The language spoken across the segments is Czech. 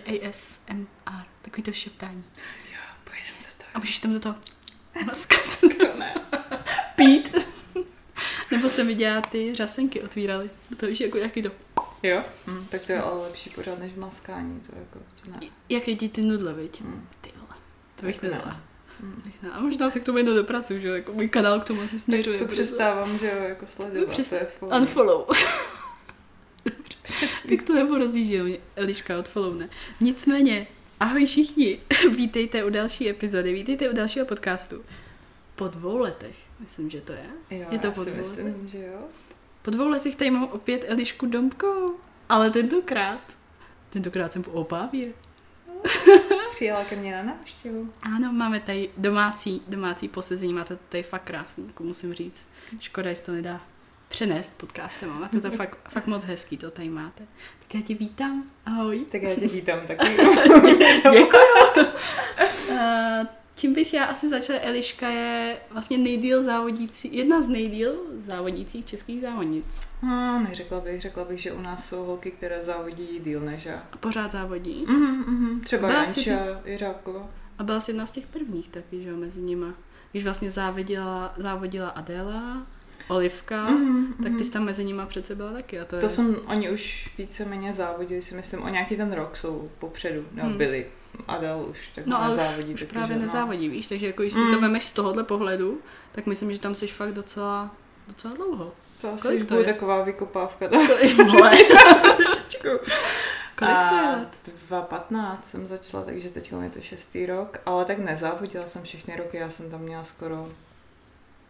ASMR. Takový to šeptání. Jo, pojedeme do toho. A můžeš tam do toho. To ne. Pít. Nebo se mi dělá ty řasenky otvíraly. To víš, jako jaký to. Jo? Hm, tak to je ale lepší pořád než maskání, to jako, to ne. Jak jedí ty nudle, viď? Hm. Ty vole. To bych Tak ne. nedala. Hm. A možná se k tomu jednou dopracuju, že? Jako můj kanál k tomu asi směřuje. To protože- přestávám, že jo, jako sledovat, Přes- to v pohodě. Unfollow. Tak to neporozí, že jo, mě Eliška odfollowne. Nicméně, ahoj všichni, vítejte u další epizody, vítejte u dalšího podcastu. Po dvou letech, myslím, že to je. Jo, Je to já po si dvou myslím, že jo. Po dvou letech tady mám opět Elišku Domko, ale tentokrát, tentokrát jsem v Opávě. Přijela ke mně na návštěvu. Ano, máme tady domácí, domácí posezení, máte to tady fakt krásný, jako musím říct. Škoda, jestli to nedá přenést podcastem, ale máte to fakt, fakt moc hezký, to tady máte. Tak já tě vítám, ahoj. Tak já tě vítám taky. Děkuji. Eh, Čím bych já asi začala, Eliška je vlastně nejdíl závodící, jedna z nejdíl závodících českých závodnic. No, neřekla bych, řekla bych, že u nás jsou holky, které závodí díl než já. A pořád závodí. Mhm, mhm. Třeba jsi- Janča Jiřábková. A byla jsi jedna z těch prvních taky, že jo, mezi nima. Když vlastně závodila, závodila Adela, Olivka, Mhm, tak ty mhm. jsi tam mezi nima přece byla taky. A to, To je... jsem, oni už víceméně závodili, si myslím, o nějaký ten rok jsou popředu, nebo Hmm. byli. Adel už tak No už, nezávodí. už taky, právě že, no. nezávodí, víš, takže jako když si Mm. to vemeš z tohohle pohledu, tak myslím, že tam jsi fakt docela, docela dlouho. To asi Kolik už to bude je? taková vykopávka. Kolik, Trošičku. kolik to je A let? 2015 jsem začala, takže teď je to šestý rok, ale tak nezávodila jsem všechny roky, já jsem tam měla skoro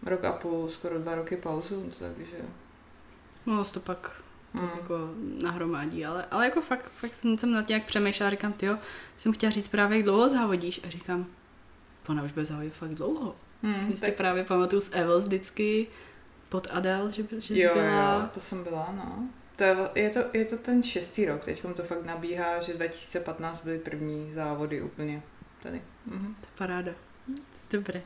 rok a půl, skoro dva roky pauzu, takže... No, to pak Mm. jako nahromadí, ale, ale jako fakt, fakt jsem, jsem nad nějak přemýšlela, říkám, ty jsem chtěla říct právě, jak dlouho závodíš a říkám, ona už bude závodit fakt dlouho. Hmm, Hmm, tak si pprávě pamatuju z Evil vždycky pod Adel, že, že jo, byla... jo, to jsem byla, no. To je, je, to, je to ten šestý rok, teď to fakt nabíhá, že 2015 byly první závody úplně tady. Mhm. To je paráda. Dobré.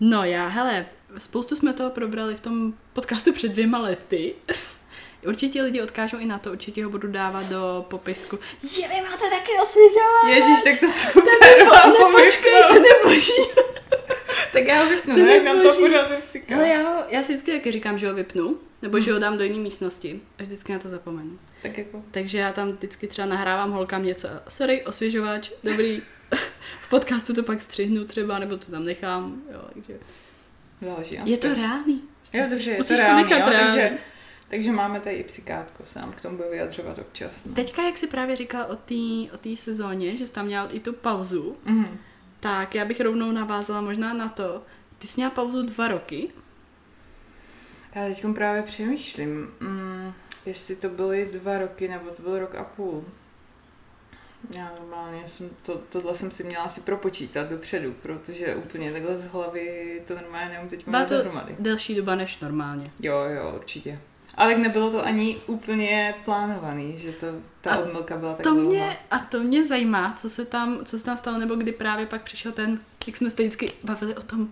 No já, hele, spoustu jsme toho probrali v tom podcastu před dvěma lety. Určitě lidi odkážou i na to, určitě ho budu dávat do popisku. Je, vy máte taky osvěžovat! Ježíš, tak to super, Nebo, mám ne, ho počkej, vypnout. to neboží. Tak já ho vypnu, ne, nám to pořád. Hele, já, ho, já si vždycky taky říkám, že ho vypnu, nebo že ho dám do jiné místnosti a vždycky na to zapomenu. Tak jako, Takže já tam vždycky třeba nahrávám holkám něco. Sorry, osvěžovač, dobrý. v podcastu to pak střihnu třeba, nebo to tam nechám. Jo, takže... záleží. Je to reálný. Jo, takže je to Musíš to reálný, nechat jo, reálný. takže, takže máme tady i psykátko, se nám k tomu bude vyjadřovat občas. No. Teďka, jak jsi právě říkal o té o té sezóně, že jsi tam měla i tu pauzu, Mhm. tak já bych rovnou navázala možná na to, ty jsi měla pauzu dva roky, Já teď právě přemýšlím, mm, jestli to byly dva roky, nebo to byl rok a půl. Já normálně jsem, to, tohle jsem si měla asi propočítat dopředu, protože úplně takhle z hlavy to normálně nemůžu teď Byla to- dohromady. delší doba než normálně. Jo, jo, určitě. Ale tak nebylo to ani úplně plánovaný, že to, ta A odmlka byla tak To dlouhá. mě, a to mě zajímá, co se tam, co se tam stalo, nebo kdy právě pak přišel ten, jak jsme se vždycky bavili o tom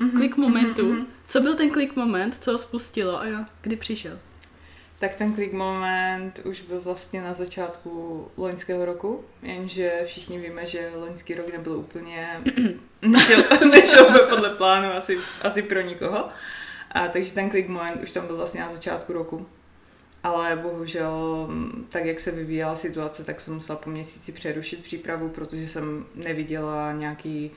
Mhm, klik momentu. mhm, mhm. Co byl ten klik moment, co ho spustilo a jo, kdy přišel? Tak ten klik moment už byl vlastně na začátku loňského roku, jenže všichni víme, že loňský rok nebyl úplně, nešel, nešel úplně podle plánu asi, asi pro nikoho. A takže ten klik moment už tam byl vlastně na začátku roku. Ale bohužel, mm, tak jak se vyvíjela situace, tak jsem musela po měsíci přerušit přípravu, protože jsem neviděla nějaký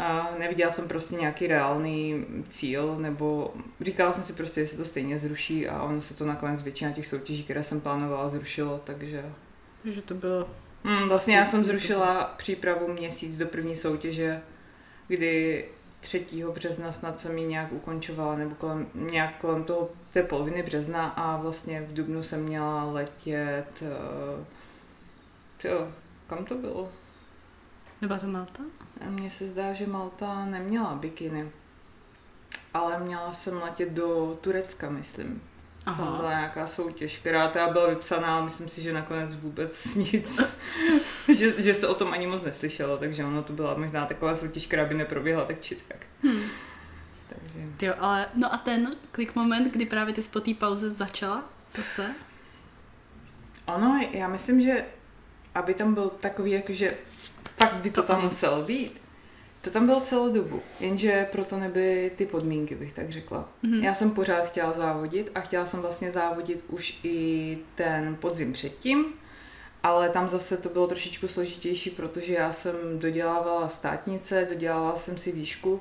a neviděla jsem prostě nějaký reálný cíl, nebo říkala jsem si prostě, jestli to stejně zruší a ono se to nakonec většina těch soutěží, které jsem plánovala, zrušilo, takže... Takže to bylo... Hmm, vlastně já jsem zrušila přípravu měsíc do první soutěže, kdy 3. března snad jsem ji nějak ukončovala, nebo kolem, nějak kolem toho té poloviny března a vlastně v dubnu jsem měla letět... Uh, jo, kam to bylo? Nebyla to Malta? Mně se zdá, že Malta neměla bikiny, ale měla jsem letět do Turecka, myslím. Tam byla nějaká soutěž, která teda byla vypsaná, ale myslím si, že nakonec vůbec nic, že, že se o tom ani moc neslyšelo, takže ono to byla možná taková soutěž, která by neproběhla tak či tak. Hmm. Takže Jo, ale no a ten klik moment, kdy právě ty po té pauze začala zase? Ono, já myslím, že aby tam byl takový, jakože fakt by to tam muselo být, to tam bylo celou dobu, jenže proto nebyly ty podmínky, bych tak řekla. Mm-hmm. Já jsem pořád chtěla závodit a chtěla jsem vlastně závodit už i ten podzim předtím, ale tam zase to bylo trošičku složitější, protože já jsem dodělávala státnice, dodělávala jsem si výšku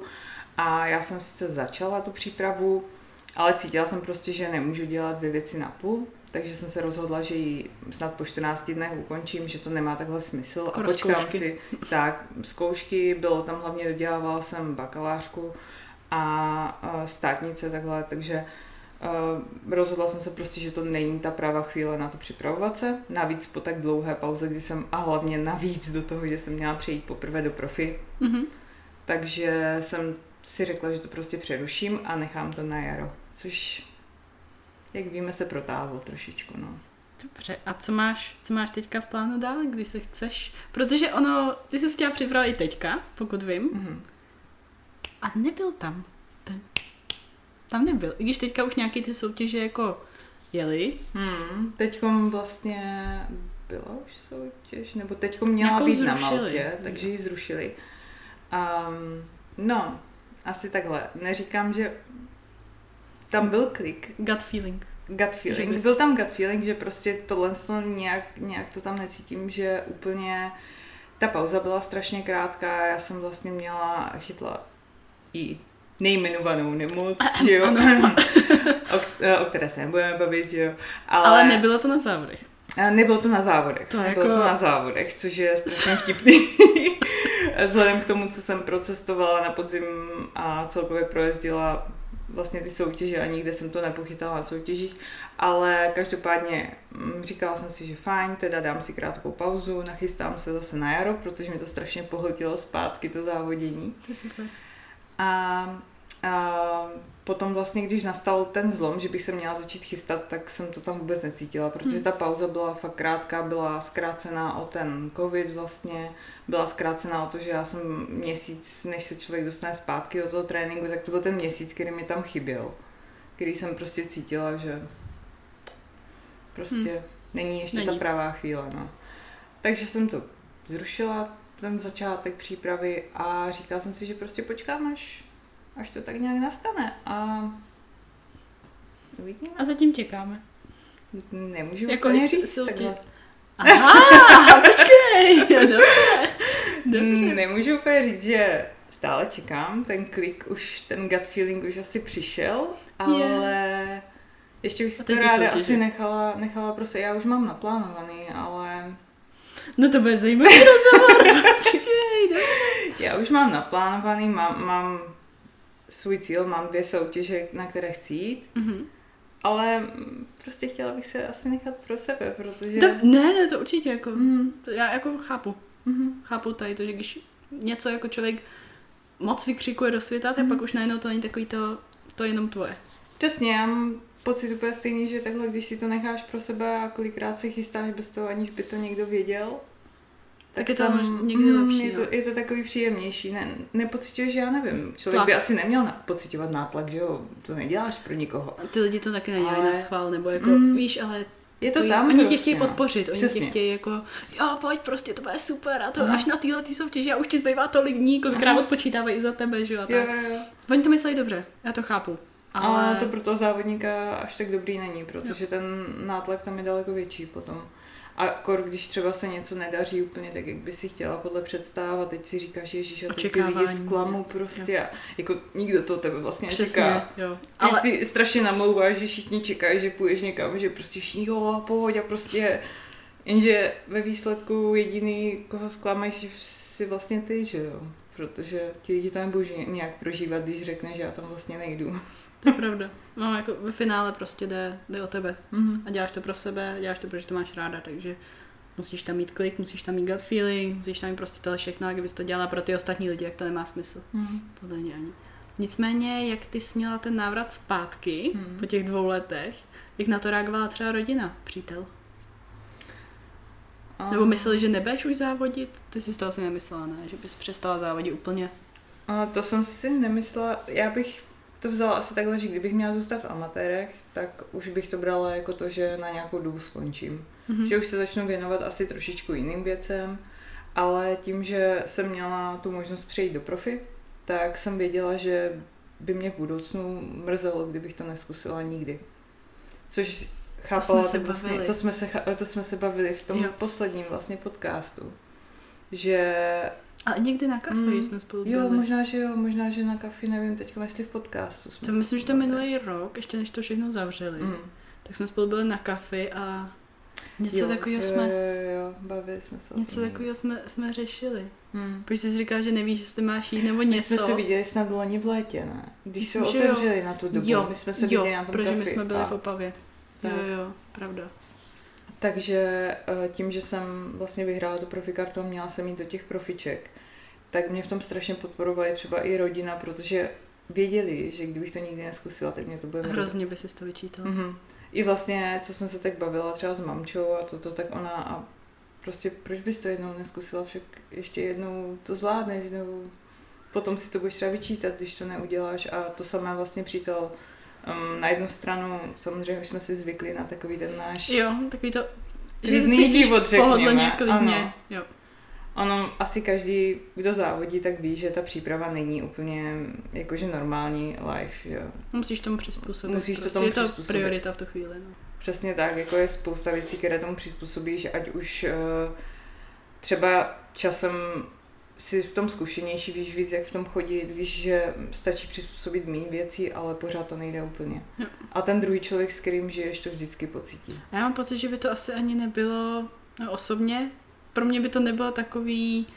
a já jsem sice začala tu přípravu, ale cítila jsem prostě, že nemůžu dělat dvě věci na půl, takže jsem se rozhodla, že ji snad po 14 dnech ukončím, že to nemá takhle smysl Skoro a počkám zkoušky. si, tak, zkoušky, bylo tam hlavně, dodělávala jsem bakalářku a, státnice takhle, takže rozhodla jsem se prostě, že to není ta pravá chvíle na to připravovat se. Navíc po tak dlouhé pauze, kdy jsem, a hlavně navíc do toho, že jsem měla přejít poprvé do profi. Mm-hmm. Takže jsem si řekla, že to prostě přeruším a nechám to na jaro. Což, jak víme, se protáhlo trošičku, no. Dobře, a co máš, co máš teďka v plánu dál, kdy se chceš? Protože ono, ty se chtěla připravit i teďka, pokud vím, Mhm. a nebyl tam. Ten, tam nebyl. I když teďka už nějaký ty soutěže jako jeli. Hmm, teďkom vlastně byla už soutěž, nebo teďkom měla Nějakou být na zrušili. Maltě, takže ji zrušili. Um, no, asi takhle. Neříkám, že tam byl klik, Gut feeling. gut feeling. bys- Byl tam gut feeling, že prostě tohle to nějak, nějak to tam necítím, že úplně ta pauza byla strašně krátká, já jsem vlastně měla, chytla i nejmenovanou nemoc, že jo, Ano. o, o které se nebudeme bavit, že jo, ale, Ale nebylo to na závodech. a Nebylo to na závodech. To Bylo jako- to na závodech, což je strašně vtipný. Vzhledem k tomu, co jsem procestovala na podzim a celkově projezdila vlastně ty soutěže a nikde jsem to nepochytala na soutěžích, ale každopádně mm, říkala jsem si, že fajn, teda dám si krátkou pauzu, nachystám se zase na jaro, protože mi to strašně pohltilo zpátky to závodění. To super. A, a potom vlastně, když nastal ten zlom, že bych se měla začít chystat, tak jsem to tam vůbec necítila, protože Hmm. ta pauza byla fakt krátká, byla zkrácená o ten covid vlastně, byla zkrácená o to, že já jsem měsíc, než se člověk dostane zpátky do toho tréninku, tak to byl ten měsíc, který mi tam chyběl, který jsem prostě cítila, že prostě Hmm. není ještě Není. ta pravá chvíle, no. Takže jsem to zrušila, ten začátek přípravy a říkala jsem si, že prostě počkám, až, až to tak nějak nastane a uvidíme. A zatím čekáme. Nemůžu Jako úplně říct soutěž- takhle. Aha, počkej. Dobře. Dobře. Mm, Nemůžu úplně říct, že stále čekám, ten klik už, ten gut feeling už asi přišel, ale ještě bych si to ráda soutěže. asi nechala, nechala prostě, já už mám naplánovaný, ale No to bude zajímavý rozhovor. Počkej, dobře. já už mám naplánovaný, mám, mám svůj cíl, mám dvě soutěže, na které chci jít, Mhm. ale prostě chtěla bych se asi nechat pro sebe, protože... To, ne, ne, to určitě jako, Mm, to já jako chápu. mhm. Chápu tady to, že když něco jako člověk moc vykřikuje do světa, tak Mhm. pak už najednou to není takový to, to je jenom tvoje. Přesně, já mám pocit úplně stejný, že takhle, když si to necháš pro sebe a kolikrát se chystáš bez toho, aniž by to někdo věděl, Tak je to mož- někdy mm, lepší, Je to, no. je to takový příjemnější. Ne, nepocituješ, já nevím. Člověk Tlak. by asi neměl na, pocitovat nátlak, že jo? To neděláš pro nikoho. A ty lidi to taky nedělají Ale- na schvál, nebo jako, Mm. víš, ale Je to tam oni prostě, tě chtějí no. podpořit, oni Přesně. tě chtějí jako, jo, pojď prostě, to bude super a to Aha. až na téhle tý soutěži a už ti zbývá tolik dní, kolikrát odpočítávají i za tebe, že jo, a Jo, tak. jo, jo. Oni to myslí dobře, já to chápu. Ale, Ale to pro toho závodníka až tak dobrý není, protože ten nátlak tam je daleko větší potom. A kor, když třeba se něco nedaří úplně tak, jak by si chtěla podle představ a teď si říkáš, ježiš, a ty lidi zklamu prostě. A jako nikdo to tebe vlastně přesně, nečeká. jo. Ty Ale, si strašně namlouváš, že všichni čekají, že půjdeš někam, že prostě všichni jo, pohoď a prostě jenže ve výsledku jediný, koho zklameš, si vlastně ty, že jo. Protože ti lidi to nebudou nějak prožívat, když řekneš, že já tam vlastně nejdu. To je pravda. No, jako ve finále prostě jde, jde o tebe. Mhm. A děláš to pro sebe, děláš to, protože to máš ráda, takže musíš tam mít klik, musíš tam mít gut feeling, musíš tam mít prostě tohle všechno, a kdybys to dělala pro ty ostatní lidi, jak to nemá smysl. Mhm. Podle mě ani. Nicméně, jak ty jsi měla ten návrat zpátky Hmm. po těch dvou letech, jak na to reagovala třeba rodina, přítel? A- Nebo mysleli, že nebudeš už závodit? Ty jsi to asi nemyslela, ne? Že bys přestala závodit úplně. A to jsem si nemyslela, já bych, to vzala asi takhle, že kdybych měla zůstat v amatérech, tak už bych to brala jako to, že na nějakou dobu skončím. Mhm. Že už se začnu věnovat asi trošičku jiným věcem, ale tím, že jsem měla tu možnost přejít do profi, tak jsem věděla, že by mě v budoucnu mrzelo, kdybych to neskusila nikdy. Což chápala, jsme se vlastně, bavili. to, jsme se, to jsme se bavili v tom jo. posledním vlastně podcastu. Že A někdy na kafe Mm, jsme spolu byli. jo, možná, že jo, možná, že na kafi, nevím teď, jestli v podcastu jsme To myslím, že to minulý rok, ještě než to všechno zavřeli, Mm. tak jsme spolu byli na kafi a něco Jo, takového jo, jsme, Jo, jo, jo, bavili jsme se něco takového jsme, jsme řešili. Hmm. Protože jsi říkal, že nevíš, jestli máš jít nebo My něco. jsme se viděli snad loni v létě, ne? Když se že jo. otevřeli na tu dobu, jo, my jsme se jo, viděli na tom protože my kafi jsme byli a- v Opavě. Jo, Tak. jo, pravda. Takže eh, tím, že jsem vlastně vyhrála tu profikartu a měla jsem jít do těch profiček, tak mě v tom strašně podporovali třeba i rodina, protože věděli, že kdybych to nikdy neskusila, tak mě to bude mrzet. Hrozně by si to vyčítal. Mhm. I vlastně, co jsem se tak bavila třeba s mamčou a toto, tak ona a prostě proč bys to jednou neskusila, však ještě jednou to zvládneš, nebo potom si to budeš třeba vyčítat, když to neuděláš a to samé vlastně přítel um, na jednu stranu, samozřejmě už jsme si zvykli na takový ten náš Jo, takový to, že život, řekněme, pohodlně, klidně. ano. Jo. Ono, asi každý, kdo závodí, tak ví, že ta příprava není úplně jakože normální life, jo. Musíš tomu přizpůsobit. Musíš to prostě. tomu je to přizpůsobit. priorita v tu chvíli. No. Přesně tak, jako je spousta věcí, které tomu přizpůsobíš, ať už eh, třeba časem si v tom zkušenější, víš víc, jak v tom chodit, víš, že stačí přizpůsobit méně věcí, ale pořád to nejde úplně. Jo. A ten druhý člověk, s kterým žiješ, to vždycky pocítí. Já mám pocit, že by to asi ani nebylo no, osobně. Pro mě by to nebylo takový...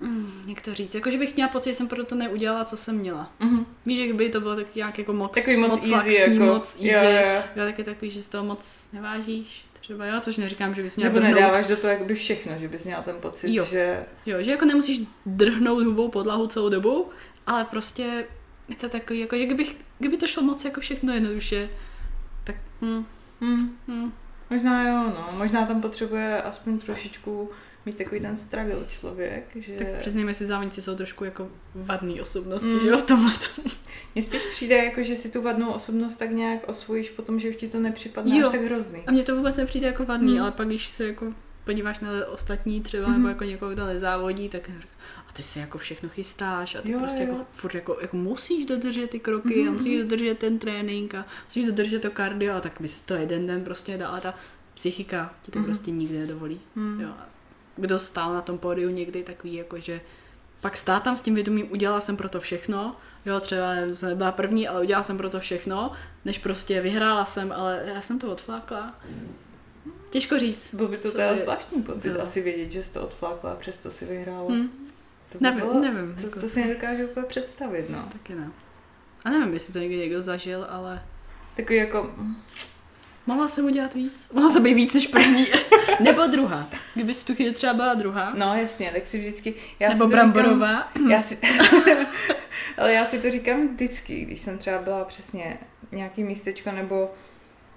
Mm, jak to říct? Jako, že bych měla pocit, že jsem pro to neudělala, co jsem měla. Mm-hmm. Víš, jak by to bylo tak nějak jako moc, Takový moc, easy, laxní, jako. moc easy. Jo, jo. Jo, tak je takový, že z toho moc nevážíš. Třeba jo, což neříkám, že bys měla Nebo drhnout. nedáváš do toho jakoby všechno, že bys měla ten pocit, Jo. že Jo, že jako nemusíš drhnout hubou podlahu celou dobu, ale prostě je to takový, jako, že kdybych, kdyby to šlo moc jako všechno jednoduše, tak hm, hm, hm. Možná jo, no. Možná tam potřebuje aspoň trošičku mít takový ten struggle člověk, že... tak přiznejme si, závodníci jsou trošku jako vadný osobnosti, Mm. že jo, v tomhle. Mně spíš přijde, jako, že si tu vadnou osobnost tak nějak osvojíš potom, že už ti to nepřipadne Jo. až tak hrozný. A mně to vůbec nepřijde jako vadný, Mm. ale pak když se jako podíváš na ostatní třeba, Mhm. nebo jako někoho, kdo nezávodí, tak ty si jako všechno chystáš a ty Jo, prostě jo. jako furt jako, jako musíš dodržet ty kroky Mhm, a musíš mhm. dodržet ten trénink a musíš dodržet to kardio a tak bys to jeden den prostě dal a ta psychika ti to Mhm. prostě nikdy nedovolí. Hmm. Jo. Kdo stál na tom pódiu někdy takový jako, že pak stát tam s tím vědomím, udělala jsem pro to všechno, jo, třeba jsem nebyla první, ale udělala jsem pro to všechno, než prostě vyhrála jsem, ale já jsem to odflákla. Těžko říct. Byl by to teda je- zvláštní pocit bylo. asi vědět, že jsi to odflákla a přesto si vyhrála. Hm, To nevím, bylo, nevím. To, jako- to si nedokážu úplně představit, no. Taky ne. A nevím, jestli to někdy někdo zažil, ale Takový jako, mohla jsem udělat víc. Mohla jsem být víc než první. Nebo druhá. Kdybys v tu chvíli třeba byla druhá. no jasně, tak si vždycky, já Nebo si bramborová. Říkám, já si, ale já si to říkám vždycky, když jsem třeba byla přesně nějaký místečko nebo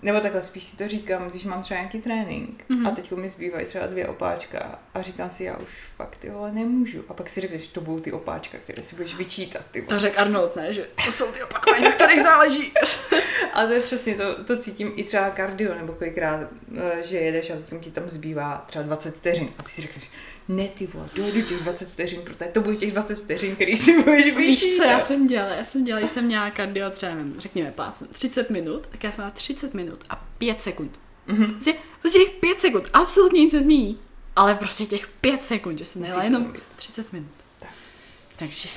nebo takhle spíš si to říkám, když mám třeba nějaký trénink Mhm. a teď mi zbývají třeba dvě opáčka a říkám si, já už fakt ty vole nemůžu. A pak si řekneš, to budou ty opáčka, které si budeš vyčítat. Ty vole. To řekl Arnold, ne? Že to jsou ty opakování, na kterých záleží. A to je přesně to, to cítím i třeba kardio, nebo kolikrát, eh, že jedeš a teď ti tam zbývá třeba 20 vteřin a ty si řekneš, ne ty vole, dojdu těch 20 vteřin, protože to bude těch 20 vteřin, který si budeš vyčítat. Víš co, já jsem dělala? Já jsem dělala, jsem měla kardio třeba, nevím, řekněme, plácnu, 30 minut, tak já jsem měla 30 minut a 5 sekund. Mhm. Prostě, prostě těch 5 sekund, absolutně nic se změní. Ale prostě těch 5 sekund, že jsem to jenom být. 30 minut. Tak. Takže,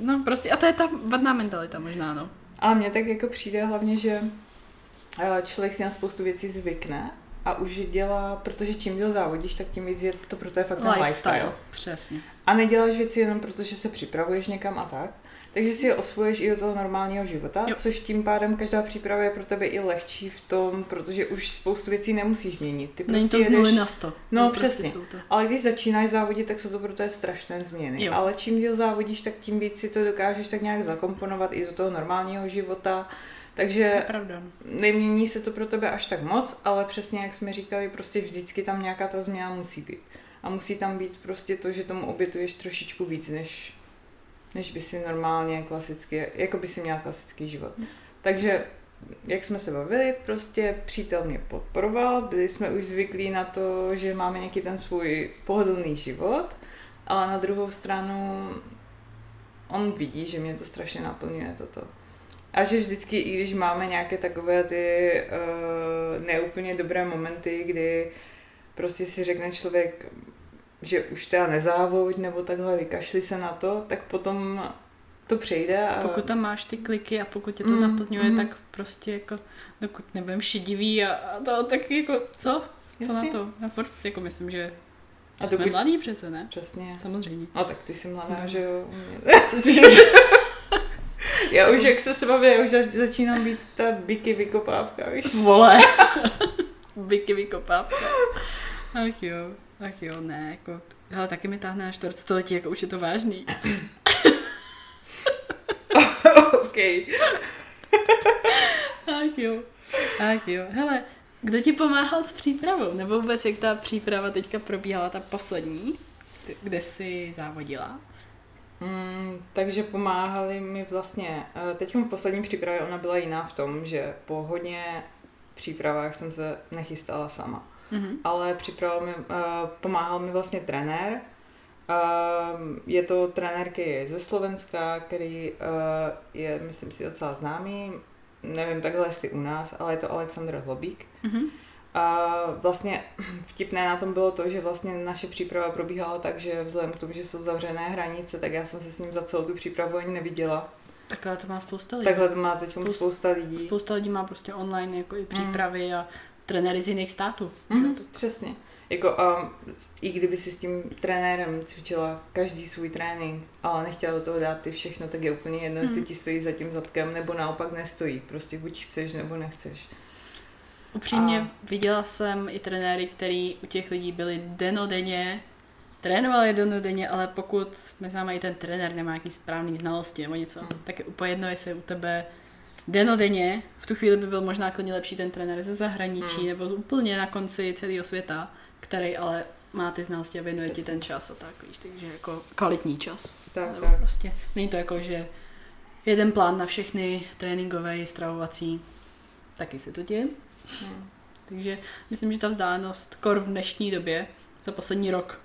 no prostě, a to je ta vadná mentalita možná, no. A mně tak jako přijde hlavně, že eh, člověk si na spoustu věcí zvykne a už je dělá, protože čím díl závodíš, tak tím víc je to pro to je fakt ten lifestyle. Lifestyle, přesně. A neděláš věci jenom proto, že se připravuješ někam a tak. Takže si je osvoješ i do toho normálního života, Jo. což tím pádem každá příprava je pro tebe i lehčí v tom, protože už spoustu věcí nemusíš měnit. Ty Není prostě to z nuly jedeš, na 100. No, prostě přesně. jsou to. ale když začínáš závodit, tak jsou to pro tebe strašné změny. Jo. Ale čím díl závodíš, tak tím víc si to dokážeš tak nějak zakomponovat i do toho normálního života. Takže nemění se to pro tebe až tak moc, ale přesně jak jsme říkali, prostě vždycky tam nějaká ta změna musí být. A musí tam být prostě to, že tomu obětuješ trošičku víc, než než by si normálně klasicky, jako by si měla klasický život. Takže jak jsme se bavili, prostě přítel mě podporoval, byli jsme už zvyklí na to, že máme nějaký ten svůj pohodlný život, ale na druhou stranu on vidí, že mě to strašně naplňuje toto. A že vždycky, i když máme nějaké takové ty uh, neúplně dobré momenty, kdy prostě si řekne člověk, že už teda nezávoď nebo takhle vykašli se na to, tak potom to přejde. A... Pokud tam máš ty kliky a pokud tě to mm, naplňuje, mm. tak prostě jako, dokud nebudem šedivý a, a to, tak jako, co? Co na to? Já furt jako myslím, že a jsme dokud... mladý přece, ne? Přesně. Samozřejmě. No tak ty jsi mladá, no. že jo? já už, jak se se baví, já už začínám být ta biky vykopávka, víš? Vole. biky vykopávka. Ach jo, ach jo, ne, jako, hele, taky mi táhne na čtvrt století, jako už je to vážný. OK. Ach jo. Ach jo. Hele, kdo ti pomáhal s přípravou? Nebo vůbec jak ta příprava teďka probíhala, ta poslední, kde jsi závodila? Mm, takže pomáhali mi vlastně, eh, teď v poslední přípravě ona byla jiná v tom, že po hodně přípravách jsem se nechystala sama. Mm-hmm. Ale připravil mi, uh, pomáhal mi vlastně trenér, Ehm, je to trenér, který je ze Slovenska, který eh, je, myslím si, docela známý. Nevím takhle jestli u nás, ale je to Aleksandr Hlobík. Mm-hmm. A vlastně vtipné na tom bylo to, že vlastně naše příprava probíhala tak, že vzhledem k tomu, že jsou zavřené hranice, tak já jsem se s ním za celou tu přípravu ani neviděla. Takhle to má spousta lidí. Takhle to má teď Spousta, spousta lidí. Spousta lidí má prostě online jako i přípravy mm. a trenéry z jiných států. Mm, přesně. Jako, um, I kdyby si s tím trenérem cvičila každý svůj trénink, ale nechtěla do toho dát ty všechno, tak je úplně jedno, hmm. jestli ti stojí za tím zadkem, nebo naopak nestojí. Prostě buď chceš, nebo nechceš. Upřímně a... viděla jsem i trenéry, který u těch lidí byli denodenně, trénovali denodenně, ale pokud mezi námi i ten trenér nemá nějaký správný znalosti nebo něco, hmm. tak je úplně jedno, jestli u tebe denodenně, v tu chvíli by byl možná klidně lepší ten trenér ze zahraničí, hmm. nebo úplně na konci celého světa který ale má ty znalosti a věnuje ti ten čas a tak, víš, takže jako kvalitní čas. Tak, Nebo tak. Prostě není to jako, že jeden plán na všechny tréninkové, stravovací, taky se to děje. Hmm. Takže myslím, že ta vzdálenost kor v dnešní době za poslední rok.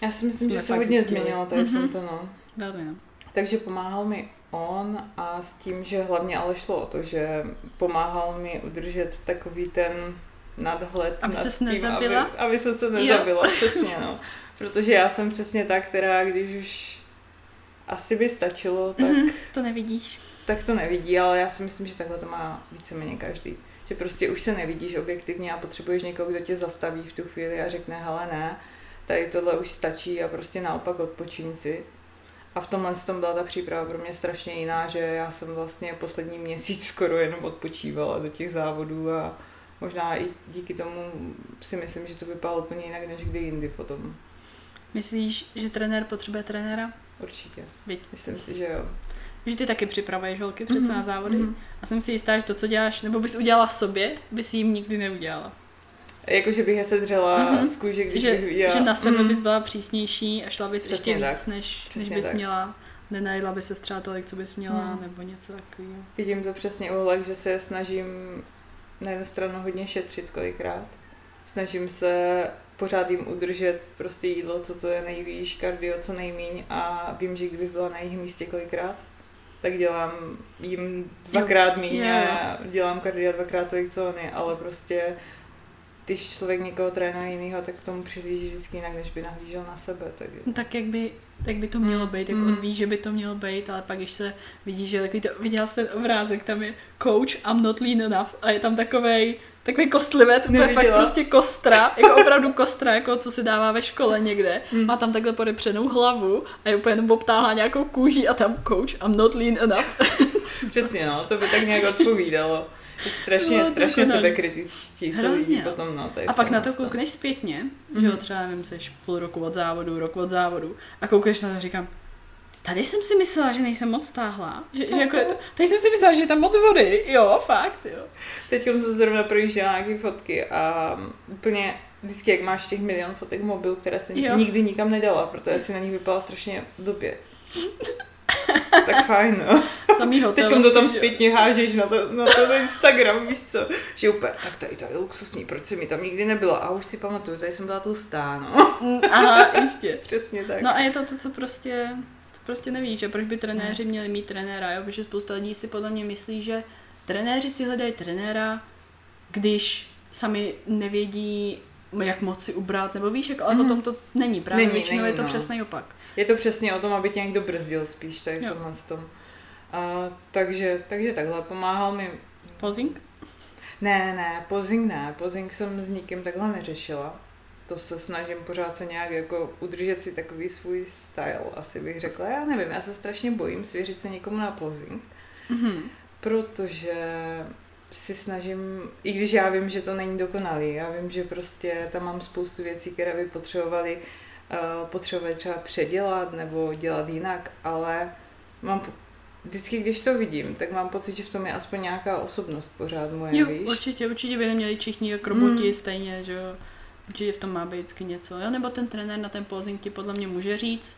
Já si myslím, že se hodně změnilo tady mm-hmm. v tomto, no. Velmi, no. Takže pomáhal mi on a s tím, že hlavně ale šlo o to, že pomáhal mi udržet takový ten nadhled aby nad ses tím, nezabila? Aby, aby se se nezabila, jo. přesně, no. Protože já jsem přesně ta, která když už asi by stačilo, tak... Mm-hmm, to nevidíš. Tak to nevidí, ale já si myslím, že takhle to má víceméně každý. Že prostě už se nevidíš objektivně a potřebuješ někoho, kdo tě zastaví v tu chvíli a řekne, hele ne, tady tohle už stačí a prostě naopak odpočíň si. A v tomhle tom byla ta příprava pro mě strašně jiná, že já jsem vlastně poslední měsíc skoro jenom odpočívala do těch závodů a možná i díky tomu si myslím, že to vypadalo úplně jinak než kdy jindy potom. Myslíš, že trenér potřebuje trenéra? Určitě. Byť. Myslím si, že jo. Že ty taky připravuješ holky přece mm-hmm. na závody. Mm-hmm. A jsem si jistá, že to, co děláš, nebo bys udělala sobě, bys jim nikdy neudělala. Jako, že bych je sedřela mm-hmm. z kůže, když že, bych já... Že na sebe mm. bys byla přísnější a šla bys Přesně ještě tak. víc, než, než bys tak. měla. Nenajedla by se třeba tolik, co bys měla, mm. nebo něco takového. Vidím to přesně u že se snažím na jednu stranu hodně šetřit kolikrát. Snažím se pořád jim udržet prostě jídlo, co to je nejvýš, kardio co nejmíň a vím, že kdybych byla na jejich místě kolikrát, tak dělám jim dvakrát míň a dělám kardio dvakrát tolik, co oni, ale prostě když člověk někoho trénuje jiného, tak k tomu přihlíží vždycky jinak, než by nahlížel na sebe. Tak, no, tak jak by, jak by to mělo být, jak mm. on ví, že by to mělo být, ale pak když se vidí, že takový to, viděl jsi ten obrázek, tam je coach, I'm not lean enough a je tam takovej, takový kostlivec, úplně fakt prostě kostra, jako opravdu kostra, jako co si dává ve škole někde. Mm. Má tam takhle podepřenou hlavu a je úplně jenom obtáhá nějakou kůži a tam coach, I'm not lean enough. Přesně no, to by tak nějak odpovídalo. Strašně, no, strašně sebekritičtí Hrozně, no. potom, no. A pak na to koukneš zpětně, mm-hmm. že jo, mhm. třeba nevím, seš půl roku od závodu, rok od závodu a koukneš na to a říkám, tady jsem si myslela, že nejsem moc stáhla, že, že jako je to, tady jsem si myslela, že je tam moc vody, jo, fakt, jo. Teď jsem se zrovna projížděla nějaké fotky a úplně vždycky, jak máš těch milion fotek v mobilu, které se jo. nikdy nikam nedala, protože si na nich vypadala strašně blbě. tak fajn, no. Samý hotel. Teď to tam zpětně hážeš na to, na to Instagram, víš co? Že úplně, tak tady to je luxusní, proč se mi tam nikdy nebyla? A už si pamatuju, tady jsem byla tlustá, no. Mm, Aha, jistě. Přesně tak. No a je to to, co prostě, prostě nevíš, že proč by trenéři měli mít trenéra, jo? Protože spousta lidí si podle mě myslí, že trenéři si hledají trenéra, když sami nevědí, jak moc si ubrat, nebo víš, jako, ale Mhm. potom to není právě, Není, většinou není, je to no. přesný opak. Je to přesně o tom, aby tě někdo brzdil spíš tady v Jo. tomhle tom. A, takže, takže takhle, pomáhal mi Posing? Ne, ne, pozing ne, pozing jsem s nikým takhle neřešila. To se snažím pořád se nějak jako udržet si takový svůj style, asi bych řekla. Já nevím, já se strašně bojím svěřit se někomu na pozing, Mhm. protože si snažím, i když já vím, že to není dokonalý, já vím, že prostě tam mám spoustu věcí, které by potřebovaly uh, potřebovali třeba předělat nebo dělat jinak, ale mám vždycky, když to vidím, tak mám pocit, že v tom je aspoň nějaká osobnost pořád moje, Jo, víš? určitě, určitě by neměli všichni jak roboti Mm. stejně, že jo. Určitě v tom má být vždycky něco. Jo, nebo ten trenér na ten posing ti podle mě může říct,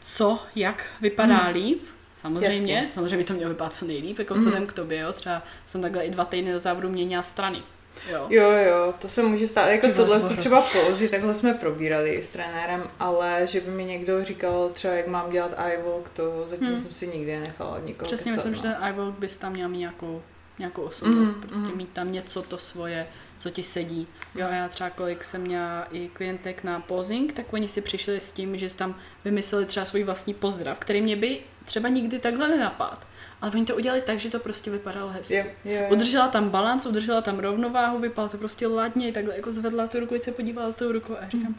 co, jak vypadá Mm. líp. Samozřejmě, Jasně. samozřejmě by to mělo vypadat co nejlíp, jako Mhm. vzhledem k tobě, jo. Třeba jsem takhle i dva týdny do závodu měnila strany. Jo. Jo, jo, to se může stát. Jako Ty vole, tohle to bylo třeba pózy, takhle jsme probírali s trenérem, ale že by mi někdo říkal třeba, jak mám dělat iWalk, to zatím Hmm. jsem si nikdy nechala od nikoho Přesně kecat, myslím, no. že ten iWalk bys tam měl mít nějakou, nějakou osobnost, Mhm, prostě mhm. mít tam něco to svoje, co ti sedí. Jo, já třeba kolik jsem měla i klientek na posing, tak oni si přišli s tím, že tam vymysleli třeba svůj vlastní pozdrav, který mě by třeba nikdy takhle nenapad. Ale oni to udělali tak, že to prostě vypadalo hezky. Jo, jo, jo. Udržela tam balans, udržela tam rovnováhu, vypadalo to prostě ladně, takhle jako zvedla tu ruku, se podívala s tou rukou a říkám,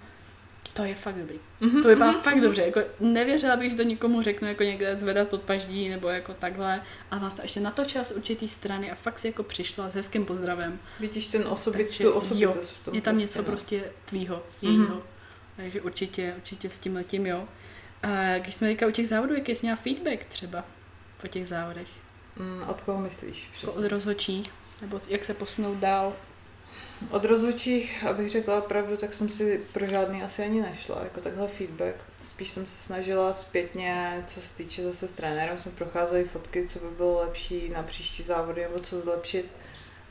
to je fakt dobrý. Mhm, To vypadá mhm, fakt mhm. dobře, jako nevěřila bych, že to nikomu řeknu, jako někde zvedat pod paždí, nebo jako takhle. A vás to ještě natočila z určitý strany a fakt si jako přišla s hezkým pozdravem. Vidíš ten osobi, Takže tu jo, osobitost v tom Je tam prostě, něco no. prostě tvýho, Mhm. jejího. Takže určitě, určitě s tím letím, jo. A když jsme teďka u těch závodů, jaký jsi měla feedback třeba po těch závodech? Mm, od koho myslíš? Jako Přesně. od rozhodčí? Nebo jak se posunout dál? Od rozhodčích, abych řekla pravdu, tak jsem si pro žádný asi ani nešla, jako takhle feedback. Spíš jsem se snažila zpětně, co se týče zase s trenérem, jsme procházeli fotky, co by bylo lepší na příští závody nebo co zlepšit.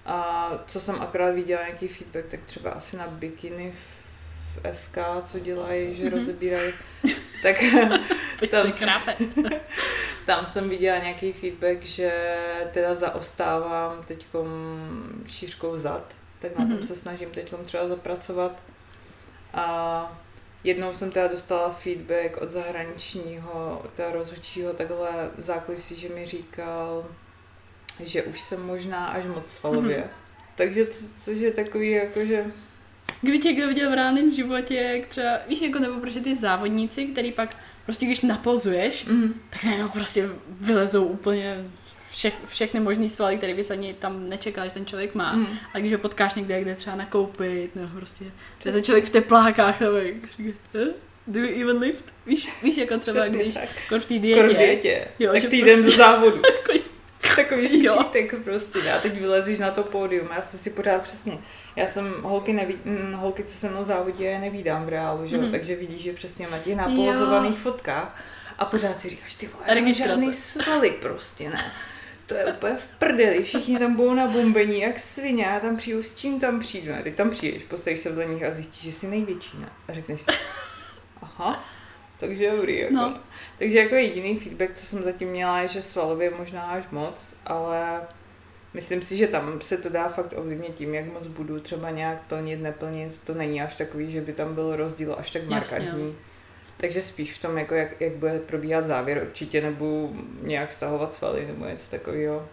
A co jsem akorát viděla nějaký feedback, tak třeba asi na bikiny v SK, co dělají, že Mhm. rozebírají, tak Tam krápe. tam jsem viděla nějaký feedback, že teda zaostávám teď šířkou zad, tak na tom Mhm. se snažím teď třeba zapracovat. A jednou jsem teda dostala feedback od zahraničního, teda rozhodčího takhle v zákulisí, že mi říkal, že už jsem možná až moc svalově. Mhm. Takže co, což je takový jako, že Kdyby tě kdo viděl v reálném životě, jak třeba, víš, jako nebo prostě ty závodníci, který pak prostě když napozuješ, mm, tak najednou prostě vylezou úplně všech, všechny možný svaly, které bys ani tam nečekal, že ten člověk má. mm, A když ho potkáš někde, kde třeba nakoupit, nebo prostě, že ten člověk v teplákách, nebo "Eh? do you even lift? Víš, víš jako třeba, přesně když tak. jako v té Skoro v dietě, dietě. Jo, tak týden prostě- do závodu. Takový- Jo. skřítek prostě. A teď vylezíš na to pódium. Já jsem si pořád přesně. Já jsem holky, neví, mm, holky co se mnou závodí, já je nevídám v reálu, že? Mm. takže vidíš, že přesně na těch napozovaných fotkách a pořád si říkáš, ty vole, žádný svaly prostě, ne. To je úplně v prdeli, všichni tam budou na bombení, jak svině, já tam přijdu, s čím tam přijdu, ne? Teď tam přijdeš, postavíš se vedle nich a zjistíš, že jsi největší, ne? A řekneš si, aha, takže dobrý, jako. No. Takže jako jediný feedback, co jsem zatím měla, je, že svalově možná až moc, ale myslím si, že tam se to dá fakt ovlivnit tím, jak moc budu třeba nějak plnit, neplnit. To není až takový, že by tam byl rozdíl až tak Jasně, markantní. Takže spíš v tom, jako jak, jak bude probíhat závěr, určitě nebudu nějak stahovat svaly nebo něco takového.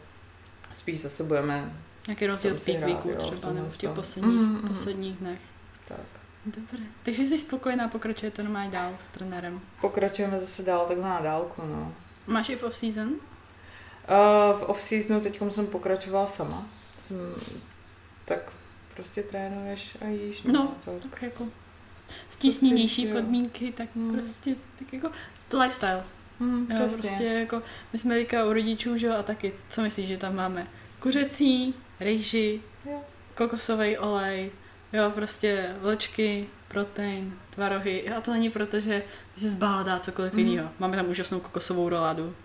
Spíš zase budeme Nějaký rozdíl v peak weeku třeba, nebo v těch posledních, Mhm, mhm. posledních dnech. tak. Dobré. Takže jsi spokojená, pokračujete normálně dál s trenérem. Pokračujeme zase dál takhle na dálku, no. Máš i v off-season? Uh, v off-seasonu teď jsem pokračovala sama. Jsem, tak prostě trénuješ a jíš. No, to, Tak jako stísněnější podmínky, tak Hmm. prostě tak jako to lifestyle. mm, Jo, přesně. prostě jako, my jsme teďka u rodičů, že jo, a taky, co myslíš, že tam máme? Kuřecí, rejži, Jo. kokosový olej, Jo, prostě vločky, protein, tvarohy. Jo, a to není proto, že by se zbála dát cokoliv mm. jiného. Máme tam úžasnou kokosovou roládu,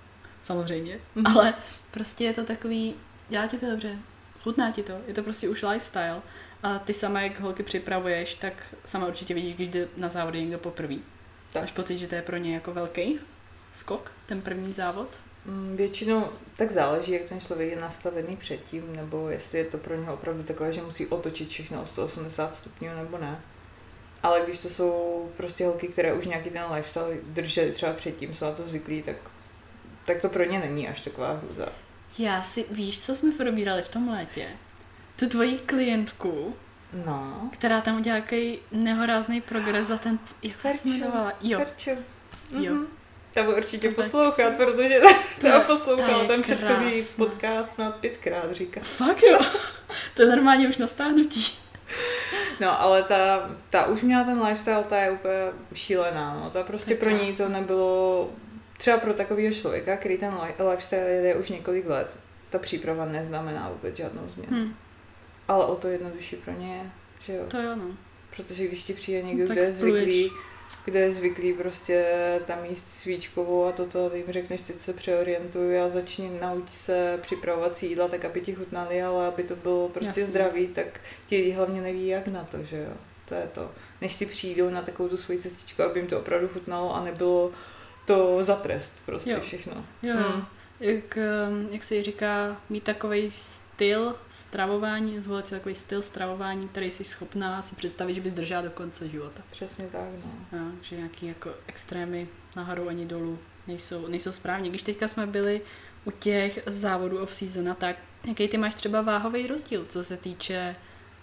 samozřejmě. Mm. Ale prostě je to takový, dělá ti to dobře, chutná ti to, je to prostě už lifestyle. A ty sama, jak holky připravuješ, tak sama určitě vidíš, když jde na závody někdo poprvé. Tak. Máš pocit, že to je pro ně jako velký skok, ten první závod? Mm, Většinou tak záleží, jak ten člověk je nastavený předtím, nebo jestli je to pro něho opravdu takové, že musí otočit všechno o 180 stupňů, nebo ne. Ale když to jsou prostě holky, které už nějaký ten lifestyle držely třeba předtím, jsou na to zvyklí, tak, tak to pro ně není až taková hruza. Já si, víš, co jsme probírali v tom létě? Tu tvoji klientku, No, která tam udělala jaký nehorázný progres za ten, jak Ferčo. jmenovala? Jo, Karčo. Jo. Mhm. Ta bude určitě poslouchat, protože ta poslouchala ten předchozí podcast na pětkrát, říká. fakt jo. To je normálně už na stáhnutí. No, ale ta, ta už měla ten lifestyle, ta je úplně šílená, no. Ta prostě pro ní to nebylo, třeba pro takového člověka, který ten li- lifestyle jede už několik let, ta příprava neznamená vůbec žádnou změnu. Hm, Ale o to jednodušší pro ně je, že jo. to jo, no. Protože když ti přijde někdo, tak kdo je zvyklý, kdo je zvyklý prostě tam jíst svíčkovou a toto, a ty jim řekneš, teď se přeorientuj a začni nauč se připravovat si jídla tak, aby ti chutnali, ale aby to bylo prostě Jasně. zdravý, tak ti lidi hlavně neví, jak na to, že jo. To je to. Než si přijdou na takovou tu svoji cestičku, aby jim to opravdu chutnalo a nebylo to za trest prostě Jo. všechno. Jo, Hmm. jak, ehm, jak se říká, mít takový styl stravování, zvolit si takový styl stravování, který jsi schopná si představit, že bys držela do konce života. Přesně tak, no. Jo, že nějaký jako extrémy nahoru ani dolů nejsou, nejsou správně. Když teďka jsme byli u těch závodů off season, tak jaký ty máš třeba váhový rozdíl, co se týče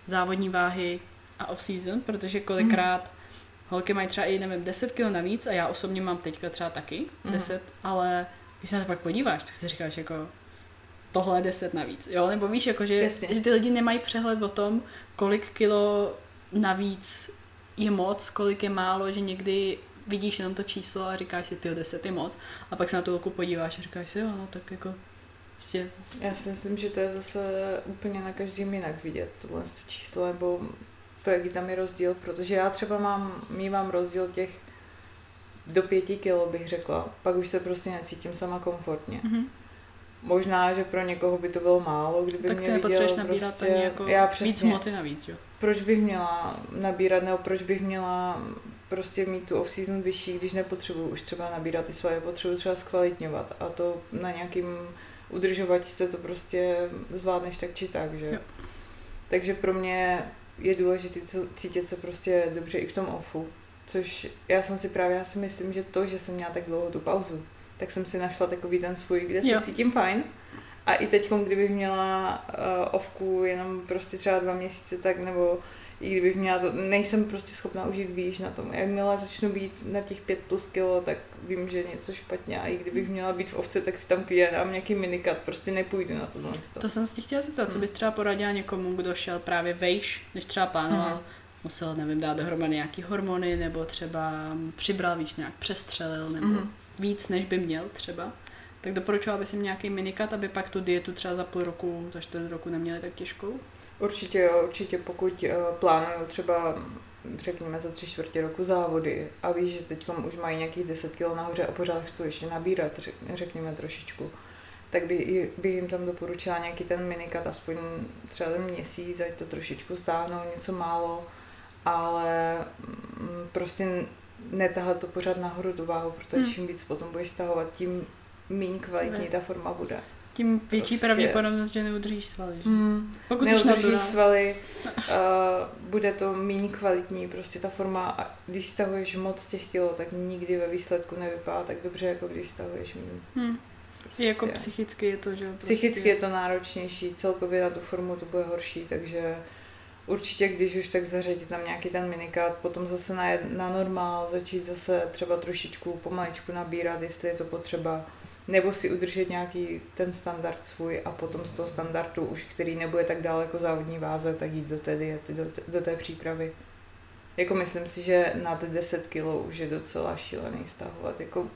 závodní váhy a off season, protože kolikrát holky mají třeba i, nevím, 10 kg navíc a já osobně mám teďka třeba taky Mhm. 10, ale když se na to pak podíváš, tak si říkáš jako tohle je 10 navíc, jo, nebo víš, jako, že, Jasně. že ty lidi nemají přehled o tom, kolik kilo navíc je moc, kolik je málo, že někdy vidíš jenom to číslo a říkáš si, ty 10 je moc a pak se na tu holku podíváš a říkáš si, jo, no tak jako prostě, Já si myslím, že to je zase úplně na každým jinak vidět, tohle číslo, nebo to, jaký tam je rozdíl, protože já třeba mám, mývám rozdíl těch do pěti kilo, bych řekla, pak už se prostě necítím sama komfortně. mhm. Možná, že pro někoho by to bylo málo, kdyby tak mě viděl nepotřebuješ nabírat prostě, ani jako já víc přesně, hmoty navíc, jo. proč bych měla nabírat, nebo proč bych měla prostě mít tu off-season vyšší, když nepotřebuju už třeba nabírat ty svoje, potřebuju třeba zkvalitňovat a to na nějakým udržovačce to prostě zvládneš tak či tak, že? Jo. Takže pro mě je důležité cítit se prostě dobře i v tom offu, což já jsem si právě, já si myslím, že to, že jsem měla tak dlouho tu pauzu, tak jsem si našla takový ten svůj, kde se Jo. cítím fajn. A i teď, kdybych měla uh, ovku jenom prostě třeba dva měsíce, tak nebo i kdybych měla to, nejsem prostě schopná užít výš na tom. Jakmile začnu být na těch 5 plus kilo, tak vím, že je něco špatně a i kdybych měla být v ovce, tak si tam klidně dám nějaký minikat, prostě nepůjdu na tohle. To jsem si chtěla zeptat, co Hmm. bys třeba poradila někomu, kdo šel právě vejš, než třeba plánoval, Hmm. musel, nevím, dát dohromady nějaký hormony, nebo třeba přibral, víš, nějak přestřelil, nebo Mhm. Víc, než by měl třeba. Tak doporučoval bys jim nějaký minikat, aby pak tu dietu třeba za půl roku, za čtvrt roku neměli tak těžkou? Určitě jo, určitě pokud uh, plánují třeba řekněme za tři čtvrtě roku závody a víš, že teď už mají nějakých 10 kg nahoře a pořád chcou ještě nabírat, řek- řekněme trošičku, tak by, by jim tam doporučila nějaký ten minikat, aspoň třeba ten měsíc, ať to trošičku stáhnou, něco málo, ale mm, prostě netahat to pořád nahoru tu váhu, protože Hmm. čím víc potom budeš stahovat, tím méně kvalitní Ne. ta forma bude. Tím větší Prostě- pravděpodobnost, že neudržíš svaly. Že? Hmm. Pokud Neudržíš svaly, uh, bude to méně kvalitní, prostě ta forma, a když stahuješ moc těch kilo, tak nikdy ve výsledku nevypadá tak dobře, jako když stahuješ méně. Hm. Prostě. I jako psychicky je to, že jo, Psychicky prostě. je to náročnější, celkově na tu formu to bude horší, takže určitě, když už tak zařadit tam nějaký ten minikát, potom zase na, na normál, začít zase třeba trošičku pomaličku nabírat, jestli je to potřeba, nebo si udržet nějaký ten standard svůj a potom z toho standardu už, který nebude tak daleko závodní váze, tak jít do té diety, do, do té přípravy. Jako myslím si, že nad 10 kg už je docela šílený stahovat. Jako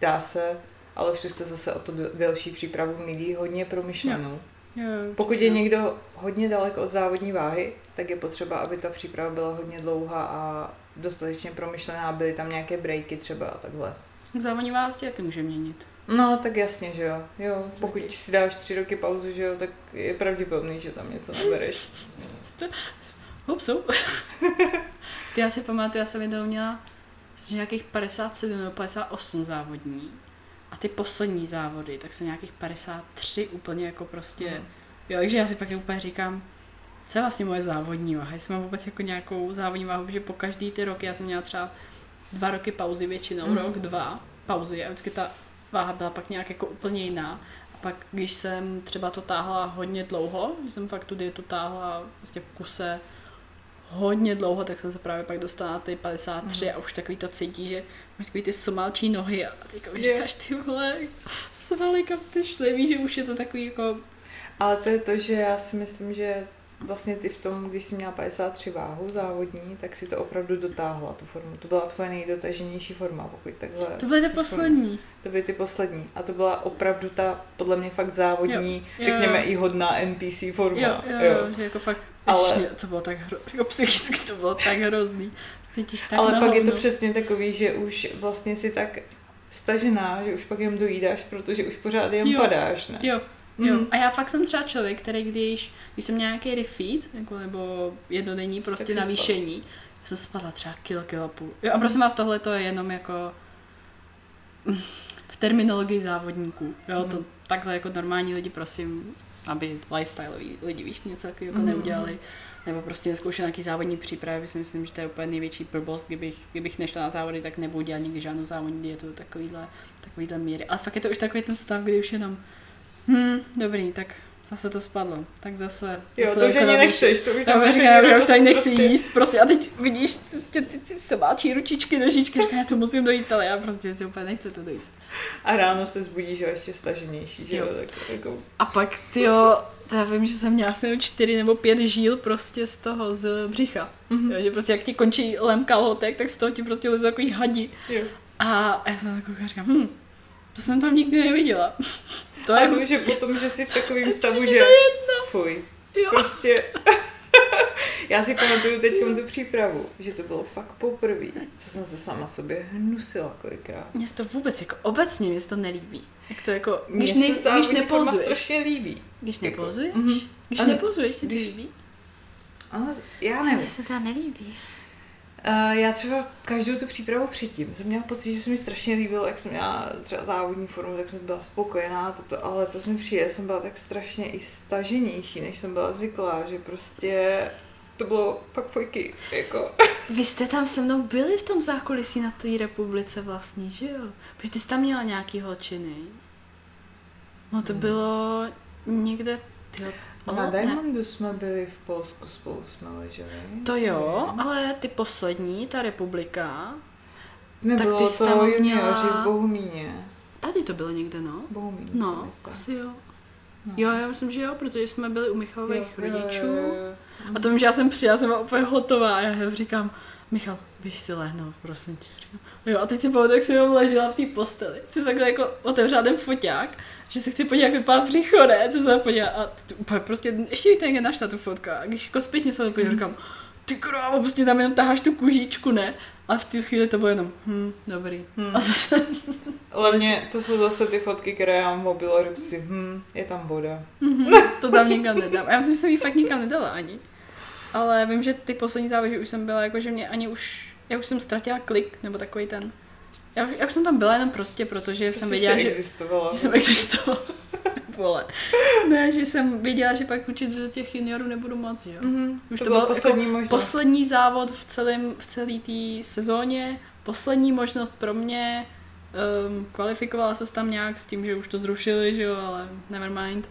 dá se, ale už to zase o to del- delší přípravu milí, hodně promyšlenou. Jo, Pokud je někdo hodně daleko od závodní váhy, tak je potřeba, aby ta příprava byla hodně dlouhá a dostatečně promyšlená, byly tam nějaké breaky třeba a takhle. Závodní vás tě taky může měnit. No, tak jasně, že jo. jo. Pokud si dáš tři roky pauzu, že jo, tak je pravděpodobný, že tam něco nebereš. Hupsu. Ty já si pamatuju, já jsem jednou měla že nějakých 57 nebo 58 závodní. A ty poslední závody, tak jsem nějakých 53 úplně jako prostě... Hmm. Jo, takže já si pak úplně říkám, co je vlastně moje závodní váha? Jestli mám vůbec jako nějakou závodní váhu, protože po každý ty roky, já jsem měla třeba dva roky pauzy většinou, Mhm. rok, dva pauzy a vždycky ta váha byla pak nějak jako úplně jiná. A pak, když jsem třeba to táhla hodně dlouho, že jsem fakt tu dietu táhla vlastně v kuse hodně dlouho, tak jsem se právě pak dostala na ty 53 Mhm. a už takový to cítí, že máš takový ty somálčí nohy a teďka už Je. říkáš, ty vole, svaly, kam jste šli, víš, že už je to takový jako Ale to je to, že já si myslím, že vlastně ty v tom, když jsi měla 53 váhu závodní, tak si to opravdu dotáhla, tu formu. To byla tvoje nejdotaženější forma, pokud takhle... To byly ty poslední. To byly ty poslední. A to byla opravdu ta, podle mě fakt závodní, Jo, jo, řekněme jo. i hodná NPC forma. Jo, jo, jo, že jako fakt, Ale- Ale... to bylo tak hro... jako psychicky to bylo tak hrozný. Cítíš tak Ale pak je to přesně takový, že už vlastně si tak stažená, že už pak jen dojídáš, protože už pořád jen Jo. padáš, ne? Jo, jo. Mhm. A já fakt jsem třeba člověk, který když, když jsem nějaký refeed, jako, nebo jednodenní prostě navýšení, já jsem spadla třeba kilo, kilo a půl. Jo, a prosím vás, tohle to je jenom jako v terminologii závodníků. Jo, to Mhm. takhle jako normální lidi, prosím, aby lifestyleoví lidi, víš, něco jako, jako Mhm. neudělali. Nebo prostě neskoušeli nějaký závodní přípravy, si myslím, že to je úplně největší blbost, kdybych, kdybych nešla na závody, tak nebudu dělat nikdy žádnou závodní dietu, takovýhle, takovýhle míry. Ale fakt je to už takový ten stav, kdy už jenom, hm, dobrý, tak zase to spadlo, tak zase, Jo, zase to už jako ani navýš- nechceš, to už já, tam já, už já, už tady nechci prostě- jíst, prostě a teď vidíš ty, ty, ty sobáčí ručičky, nožičky, říká, já to musím dojíst, ale já prostě si úplně nechci to dojíst. A ráno se zbudíš a ještě staženější, že jo, tak jako... A pak, ty jo, já vím, že jsem měla asi čtyři nebo pět žíl prostě z toho, z břicha. Mhm. Jo, že prostě jak ti končí lem kalhotek, tak z toho ti prostě leze takový hadi. Jo. A já jsem taková říkám, hm, to jsem tam nikdy neviděla. To A je to, hustý. že potom, že jsi v takovém stavu, Že to Fuj. Jo. Prostě... Já si pamatuju teď tu přípravu, že to bylo fakt poprvé, co jsem se sama sobě hnusila kolikrát. Mně se to vůbec jako obecně mě se to nelíbí. Jak to jako, Mně když, se ne, když nepozuješ. strašně líbí. Když jako, nepozuješ? mhm. Když Ano. nepozuješ, se Když- líbí? Ale já nevím. se to nelíbí. Uh, já třeba každou tu přípravu předtím jsem měla pocit, že se mi strašně líbilo, jak jsem měla třeba závodní formu, tak jsem byla spokojená, toto, ale to jsem přijde, jsem byla tak strašně i staženější, než jsem byla zvyklá, že prostě to bylo fakt fojky, jako. Vy jste tam se mnou byli v tom zákulisí na té republice vlastně, že jo? Protože ty jsi tam měla nějaký holčiny. No to Hmm. bylo někde, tyjo, Na ne, Diamondu jsme byli v Polsku, spolu jsme leželi. To jo, ale ty poslední, ta republika, Nebylo tak ty to tam junioři měla- v Bohumíně. tady to bylo někde, no. Bohumín, No, asi jo. No. Jo, já myslím, že jo, protože jsme byli u Michalových Jo, jo, rodičů. jo, jo. A to vím, že já jsem přijela, jsem byla úplně hotová a já říkám, Michal, běž si lehnout, prosím tě. Jo, a teď si pamatuju, jak jsem jenom ležela v té posteli. Jsem takhle jako otevřela ten foťák, že se chci podívat, jak vypadá břicho, ne, co se podívat. A t- úplně prostě, ještě bych to někde našla tu fotku. A když jako zpětně se to podívám, říkám, ty krávo, prostě tam jenom taháš tu kůžičku, ne? A v té chvíli to bylo jenom, hm, dobrý. Hmm. A zase, Hlavně to jsou zase ty fotky, které já mám v mobilu a si, hm, je tam voda. mhm, to tam nikam nedám. A já myslím, že jsem ji fakt nikam nedala ani. Ale vím, že ty poslední závěry už jsem byla, jako že mě ani už, já už jsem ztratila klik, nebo takový ten. Já už, já už jsem tam byla jenom prostě, protože jsem věděla, že, existovala. že jsem existovala. Vole. Ne, že jsem věděla, že pak určitě do těch juniorů nebudu moc, jo. Mhm, Už to, to bylo poslední možnost. Poslední závod v celém, v celé té sezóně, poslední možnost pro mě, um, kvalifikovala se tam nějak s tím, že už to zrušili, že jo, ale never mind.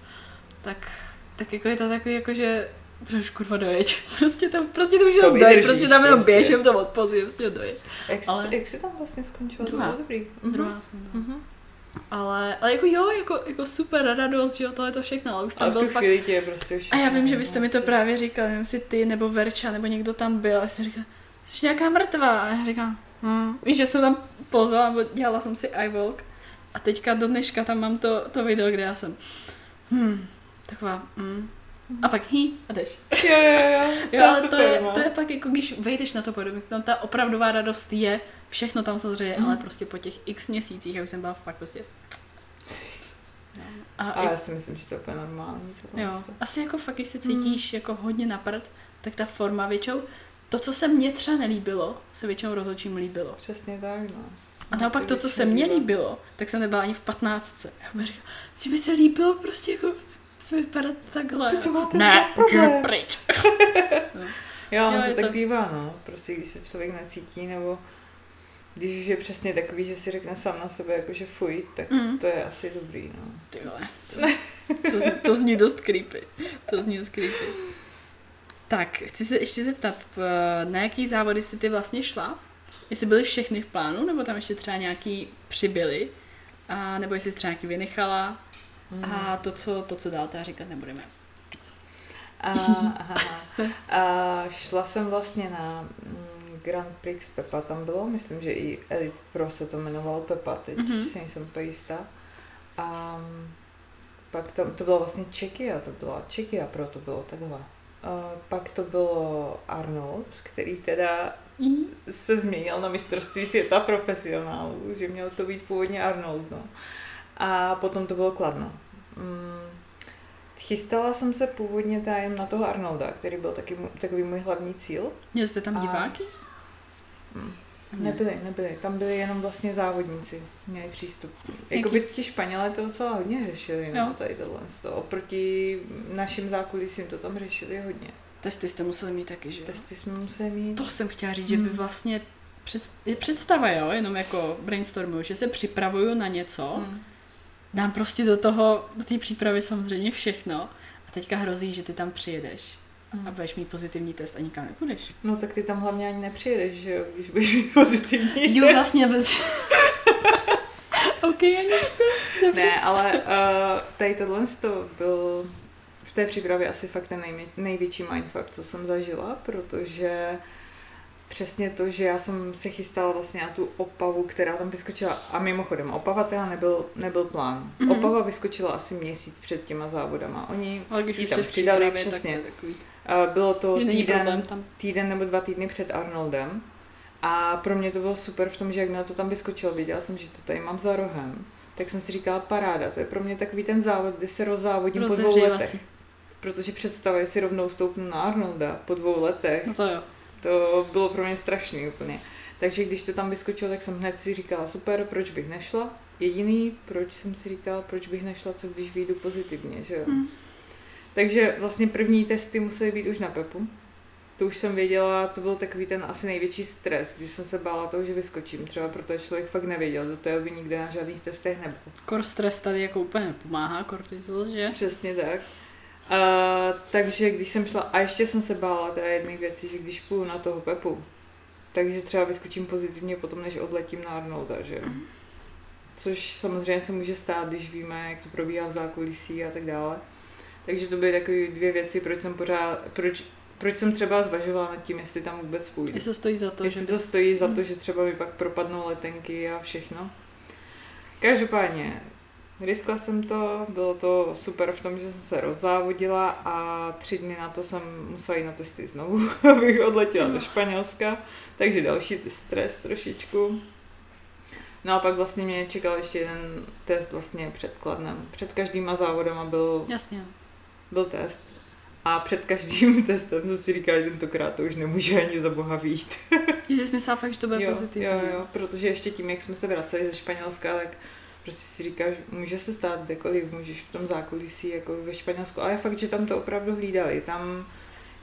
Tak, tak jako je to takový, jako že to už kurva dojeď. Prostě to, prostě to už jenom dojeď, prostě tam jenom prostě. běžím to odpozí, prostě dojeď. Jak, ale- jak jsi tam vlastně skončila? Druhá. To bylo dobrý. Mhm. Druhá jsem byla. Mhm. Ale, ale jako jo, jako, jako super radost, že jo, tohle to všechno, ale už tam Ale v byl tu fakt chvíli tě je prostě už... A já vím, že byste mi to právě říkali, nevím si ty nebo Verča, nebo někdo tam byl. A já jsem říkala, jsi nějaká mrtvá. A já říkám, hm. Víš, že jsem tam pozovala, nebo dělala jsem si iWalk. A teďka do dneška tam mám to, to video, kde já jsem, hm, Taková, mm. A pak hý a jdeš. Jo, jo, jo. To Jo, je ale super, to je, no. to je pak jako, když vejdeš na to podobí, tam ta opravdová radost je, všechno tam samozřejmě, Mhm. ale prostě po těch x měsících, já už jsem byla fakt prostě... No. A Ale i- já si myslím, že to je úplně normální. jo, se. asi jako fakt, když se Hmm. cítíš jako hodně na prd, tak ta forma většinou, to, co se mně třeba nelíbilo, se většinou rozhodčím líbilo. Přesně tak, no. A naopak to, co se mně líbilo, tak se nebyla ani v patnáctce. Já bych říkala, že by se líbilo prostě jako vypadat takhle. Co máte ne, za problém? pryč. Jo, Jo, je to tak to- bývá, no. Prostě když se člověk necítí, nebo když už je přesně takový, že si řekne sám na sebe, jako že fuj, tak Mm. to je asi dobrý, no. Ty vole, to, to, zní- to zní dost creepy. To zní dost creepy. Tak, chci se ještě zeptat, na jaký závody jsi ty vlastně šla? Jestli byly všechny v plánu, nebo tam ještě třeba nějaký přibyly? A, nebo jestli jsi třeba nějaký vynechala? Mm. A to co, to, co dál, teda říkat nebudeme. A, aha. a šla jsem vlastně na mm, Grand Prix Pepa, tam bylo, myslím, že i Elite Pro se to jmenovalo Pepa, teď Mhm. mm-hmm. si nejsem úplně jistá. A mm, pak tam, to byla vlastně Čekia, to byla Čekia Pro, to bylo takhle. A pak to bylo Arnold, který teda Mm. se změnil na mistrovství světa profesionálů, že měl to být původně Arnold, no. A potom to bylo Kladno. Mm, chystala jsem se původně tájem na toho Arnolda, který byl taky, takový můj hlavní cíl. Měli jste tam A- diváky? Mm. Ne. Nebyli, nebyli. Tam byli jenom vlastně závodníci, měli přístup. Jakoby ti Španělé to docela hodně řešili, Jo. no, tady tohle. toho. Oproti našim zákulisím to tam řešili hodně. Testy jste museli mít taky, že? Testy jsme museli mít. To jsem chtěla říct, že vy Hmm. vlastně před, je představa, jo, jenom jako brainstormuju, že se připravuju na něco, Mm. Dám prostě do toho, do té přípravy samozřejmě všechno a teďka hrozí, že ty tam přijedeš Mm. a budeš mít pozitivní test a nikam nepůjdeš. No tak ty tam hlavně ani nepřijedeš, že jo, když budeš mít pozitivní. Jo, vlastně bez... OK, Aničko, dobře. Ne, ale uh, tady tohle to byl v té přípravě asi fakt ten nejmě, největší mindfuck, co jsem zažila, protože přesně to, že já jsem se chystala vlastně na tu opavu, která tam vyskočila. A mimochodem, opava teda nebyl, nebyl plán. Mhm. Mm-hmm. Opava vyskočila asi měsíc před těma závodama. Oni, Ale když Jí už tam přidali, přesně. tak to takový, bylo to týden, týden nebo dva týdny před Arnoldem. A pro mě to bylo super v tom, že jak mě to tam vyskočilo, viděla jsem, že to tady mám za rohem, tak jsem si říkala paráda, to je pro mě takový ten závod, kdy se rozzávodím po dvou letech. Protože představuje si rovnou stoupnu na Arnolda po dvou letech, No to jo. To bylo pro mě strašný úplně. Takže když to tam vyskočilo, tak jsem hned si říkala, super, proč bych nešla? Jediný, proč jsem si říkala, proč bych nešla, co když vyjdu pozitivně, že jo? Hm. Takže vlastně první testy musely být už na Pepu. To už jsem věděla, to byl takový ten asi největší stres, když jsem se bála toho, že vyskočím. Třeba protože člověk fakt nevěděl, do té doby nikde na žádných testech nebyl. Kor stres tady jako úplně nepomáhá, kortizol, že? Přesně tak. A, takže když jsem šla, a ještě jsem se bála té jedné věci, že když půjdu na toho Pepu, takže třeba vyskočím pozitivně potom, než odletím na Arnolda, že jo. Což samozřejmě se může stát, když víme, jak to probíhá v zákulisí a tak dále. Takže to byly takové dvě věci, proč jsem pořád, proč, proč jsem třeba zvažovala nad tím, jestli tam vůbec půjdu. Jestli to stojí za to, Jestli že to bys... stojí za to, že třeba mi pak propadnou letenky a všechno. Každopádně, riskla jsem to, bylo to super v tom, že jsem se rozzávodila a tři dny na to jsem musela jít na testy znovu, abych odletěla do Španělska, takže další stres trošičku. No a pak vlastně mě čekal ještě jeden test vlastně před Kladnem. Před každýma závodama byl, Jasně. byl test. A před každým testem jsem si říkala, že tentokrát to už nemůže ani za boha výjít. Že jsi myslela fakt, že to bude jo, pozitivní. Jo, jo, protože ještě tím, jak jsme se vraceli ze Španělska, tak prostě si říkáš, může se stát kdekoliv, můžeš v tom zákulisí jako ve Španělsku, ale je fakt, že tam to opravdu hlídali. Tam,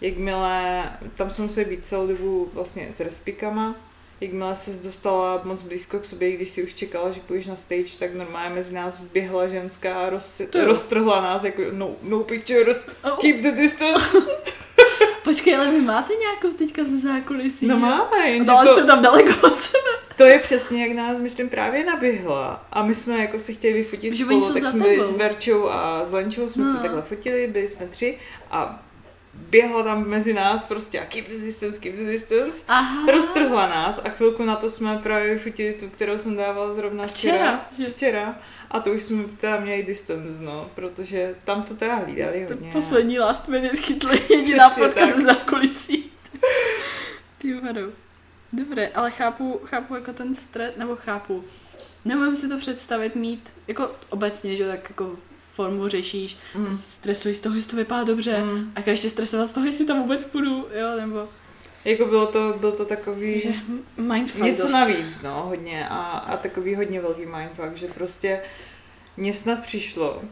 jakmile, tam jsme museli být celou dobu vlastně s respikama, jakmile se dostala moc blízko k sobě, když si už čekala, že půjdeš na stage, tak normálně mezi nás vběhla ženská a roz, roztrhla nás jako no, no pictures, Oh, keep the distance. počkej, ale vy máte nějakou teďka ze zákulisí, No že? máme, jenže No, to, jste tam daleko od sebe. To je přesně, jak nás, myslím, právě naběhla. A my jsme jako si chtěli vyfotit Že spolu, tak jsme byli tebou. s Verčou a s Lenčou jsme No. se takhle fotili, byli jsme tři a běhla tam mezi nás prostě a keep the distance, keep the distance. Aha. Roztrhla nás a chvilku na to jsme právě vyfotili tu, kterou jsem dávala zrovna včera. Včera, Včera. A to už jsme teda měli distance, no, protože tam to teda hlídali To hodně. poslední last minute chytli jediná fotka ze zákulisí. Ty vado. Dobré, ale chápu, chápu jako ten stres, nebo chápu. Nemůžu si to představit mít, jako obecně, že tak jako formu řešíš, Mm. stresuji z toho, jestli to vypadá dobře, Mm. a ještě stresovat z toho, jestli tam vůbec půjdu, jo, nebo Jako bylo to, byl to takový... že mindfuck Něco dost. navíc, no, hodně. A, a takový hodně velký mindfuck, že prostě mně snad přišlo,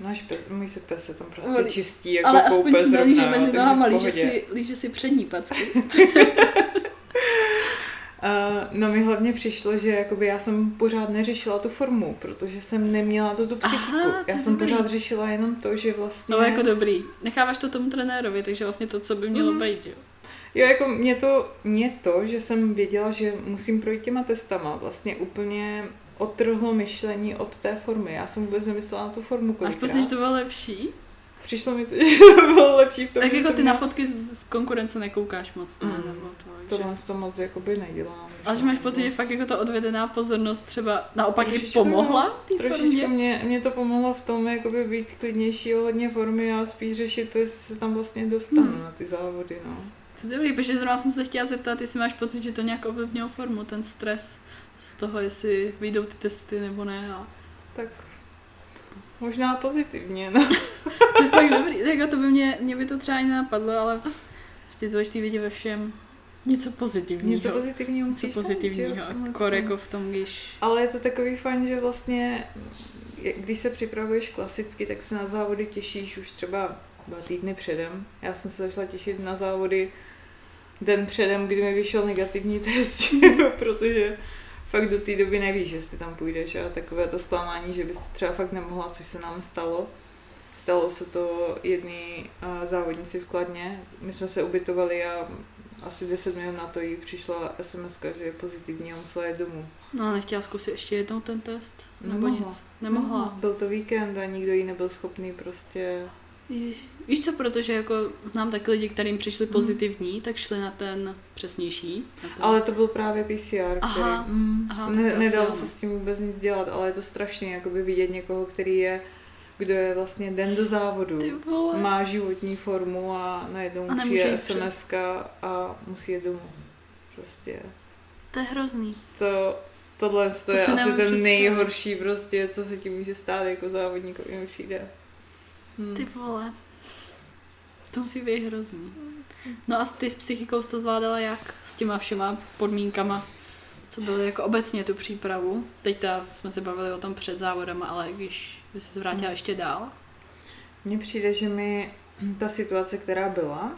náš pes, můj se pes se tam prostě Ale- čistí, jako Ale aspoň si nelíže jo, mezi nohama, líže si, líže si přední packy. Uh, no mi hlavně přišlo, že jakoby já jsem pořád neřešila tu formu, protože jsem neměla to tu psychiku. Aha, já jsem dobrý. pořád řešila jenom to, že vlastně... No jako dobrý. Necháváš to tomu trenérovi, takže vlastně to, co by mělo Mhm. být, jo. Jo, jako mě to, mě to, že jsem věděla, že musím projít těma testama, vlastně úplně otrhlo myšlení od té formy. Já jsem vůbec nemyslela na tu formu kolikrát. pocit, že to bylo lepší? Přišlo mi to, že to bylo lepší v tom, Tak že jako ty na měla- fotky z konkurence nekoukáš moc, ne? Mm. Nebo to, že... Tohle to moc jakoby nedělám. Ale že máš pocit, že fakt jako ta odvedená pozornost třeba naopak i pomohla té Trošičku formě? mě, mě to pomohlo v tom, jakoby být klidnější ohledně formy a spíš řešit to, jestli se tam vlastně dostanu Hmm. na ty závody, no. To je dobrý, protože zrovna jsem se chtěla zeptat, jestli máš pocit, že to nějak ovlivnilo formu, ten stres z toho, jestli vyjdou ty testy nebo ne. A... Tak možná pozitivně, no. To je fakt dobrý. Tak jako to by mě, mě by to třeba ani nenapadlo, ale prostě důležitý vidět ve všem něco pozitivního. Něco pozitivního něco musíš pozitivního. v tomhle Akor tom. jako v tom, když... Ale je to takový fajn, že vlastně, když se připravuješ klasicky, tak se na závody těšíš už třeba dva týdny předem. Já jsem se začala těšit na závody den předem, kdy mi vyšel negativní test, protože fakt do té doby nevíš, jestli tam půjdeš a takové to zklamání, že bys to třeba fakt nemohla, což se nám stalo. Stalo se to jedný uh, závodnici v Kladně. My jsme se ubytovali a asi 10 minut na to jí přišla SMS, že je pozitivní a musela jít domů. No a nechtěla zkusit ještě jednou ten test? Nebo Nemohla. nic? Nemohla. No, byl to víkend a nikdo jí nebyl schopný prostě... Ježiš. Víš co, protože jako znám taky lidi, kterým přišli Mhm. pozitivní, tak šli na ten přesnější. Na ten... Ale to byl právě PCR, Aha, který... Mm, aha, tak to ne, nedalo se s tím vůbec nic dělat, ale je to strašně jakoby vidět někoho, který je, kdo je vlastně den do závodu, má životní formu a najednou A přijde sms a musí jít domů. Prostě To je hrozný. to, tohle to je si asi ten představit. nejhorší prostě, co se ti může stát jako závodníkovi přijde. Hmm. Ty vole. To musí být hrozný. No a ty s psychikou jsi to zvládala jak? S těma všema podmínkama, co byly jako obecně tu přípravu? Teď ta, jsme se bavili o tom před závodama, ale když by se vrátila ještě dál. Mně přijde, že mi ta situace, která byla,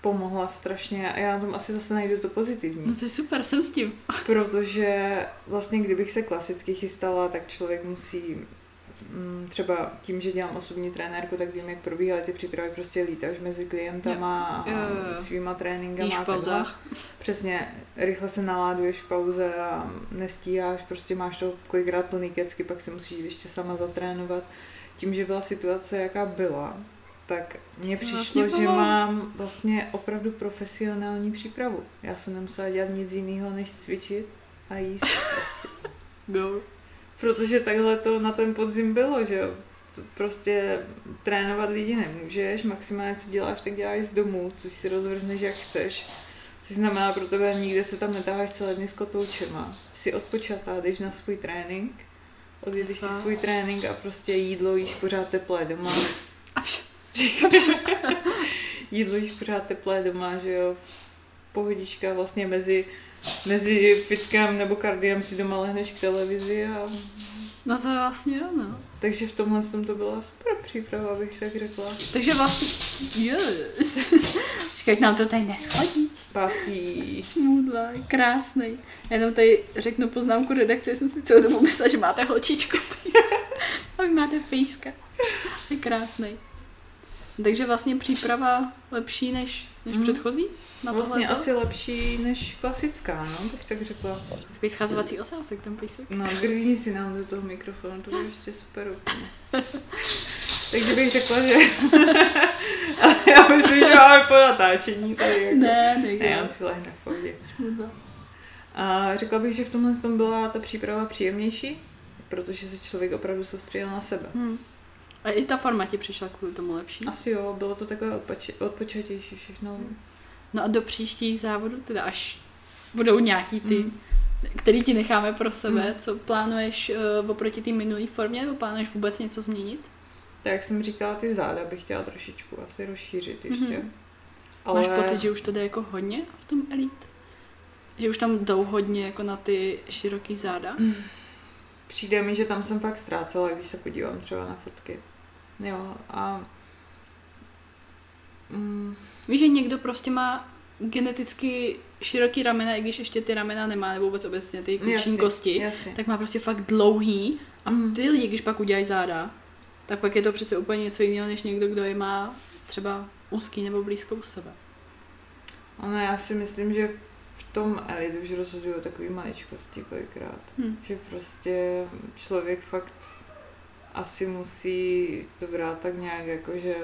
pomohla strašně a já na tom asi zase najdu to pozitivní. No to je super, jsem s tím. Protože vlastně kdybych se klasicky chystala, tak člověk musí třeba tím, že dělám osobní trenérku, tak vím, jak probíhaly ty přípravy, prostě lítáš mezi klientama Jo, jo, jo, a svýma tréninkama. V pauzách. Přesně, rychle se naláduješ v pauze a nestíháš, prostě máš to kolikrát plný kecky, pak si musíš ještě sama zatrénovat. Tím, že byla situace, jaká byla, tak mně To přišlo, vlastně že mám vlastně opravdu profesionální přípravu. Já jsem nemusela dělat nic jiného, než cvičit a jíst prostě. Go. Protože takhle to na ten podzim bylo, že jo. Prostě trénovat lidi nemůžeš, maximálně co děláš, tak děláš z domu, což si rozvrhneš jak chceš. Což znamená pro tebe, nikde se tam netáháš celé dny s kotoučema. Jsi odpočatá, jdeš na svůj trénink, odjedeš si svůj trénink a prostě jídlo jíš pořád teplé doma. Jídlo jíš pořád teplé doma, že jo. Pohodička vlastně mezi, mezi fitkem nebo kardiem si doma lehneš k televizi a No to je vlastně jo, no. Takže v tomhle tom to byla super příprava, bych tak řekla. Takže vlastně. Počkej, jak nám to tady neschodí. Pástí. Smůdla, krásný. Já jenom tady řeknu poznámku redakce, jsem si celou dobu myslela, že máte holčičku pejska. A vy máte pejska. Je krásný. Takže vlastně příprava lepší než, než Mhm. předchozí? Na Vlastně tohleto? asi lepší než klasická, no, bych tak řekla. Takový schazovací ocásek, ten pejsek. No, grní si nám do toho mikrofonu, to bude ještě super. Takže bych řekla, že... Ale já myslím, že máme po natáčení tady. Jako... Ne, ne, Ne, já si lehne v pohodě. A řekla bych, že v tomhle tom byla ta příprava příjemnější, protože se člověk opravdu soustředil na sebe. Hmm. A i ta forma ti přišla kvůli tomu lepší. Asi jo, bylo to takové odpoči- odpočatější všechno. No a do příštích závodů, teda až budou nějaký ty, Mm. který ti necháme pro sebe, Mm. co plánuješ uh, oproti té minulé formě, nebo plánuješ vůbec něco změnit? Tak jak jsem říkala, ty záda bych chtěla trošičku asi rozšířit ještě. Mhm. Ale Máš pocit, že už to jde jako hodně v tom Elite? Že už tam jdou hodně jako na ty široký záda? přijde mi, že tam jsem fakt ztrácela, když se podívám třeba na fotky. Jo, a... Mm, Víš, že někdo prostě má geneticky široký ramena, i když ještě ty ramena nemá, nebo vůbec obecně ty klíční kosti, Jasně. tak má prostě fakt dlouhý a Mm. ty lidi, když pak udělají záda, tak pak je to přece úplně něco jiného, než někdo, kdo je má třeba úzký nebo blízko u sebe. Ano, já si myslím, že v tom Elite už rozhodují takový maličkosti kolikrát. Hm. Že prostě člověk fakt asi musí to brát tak nějak jako, že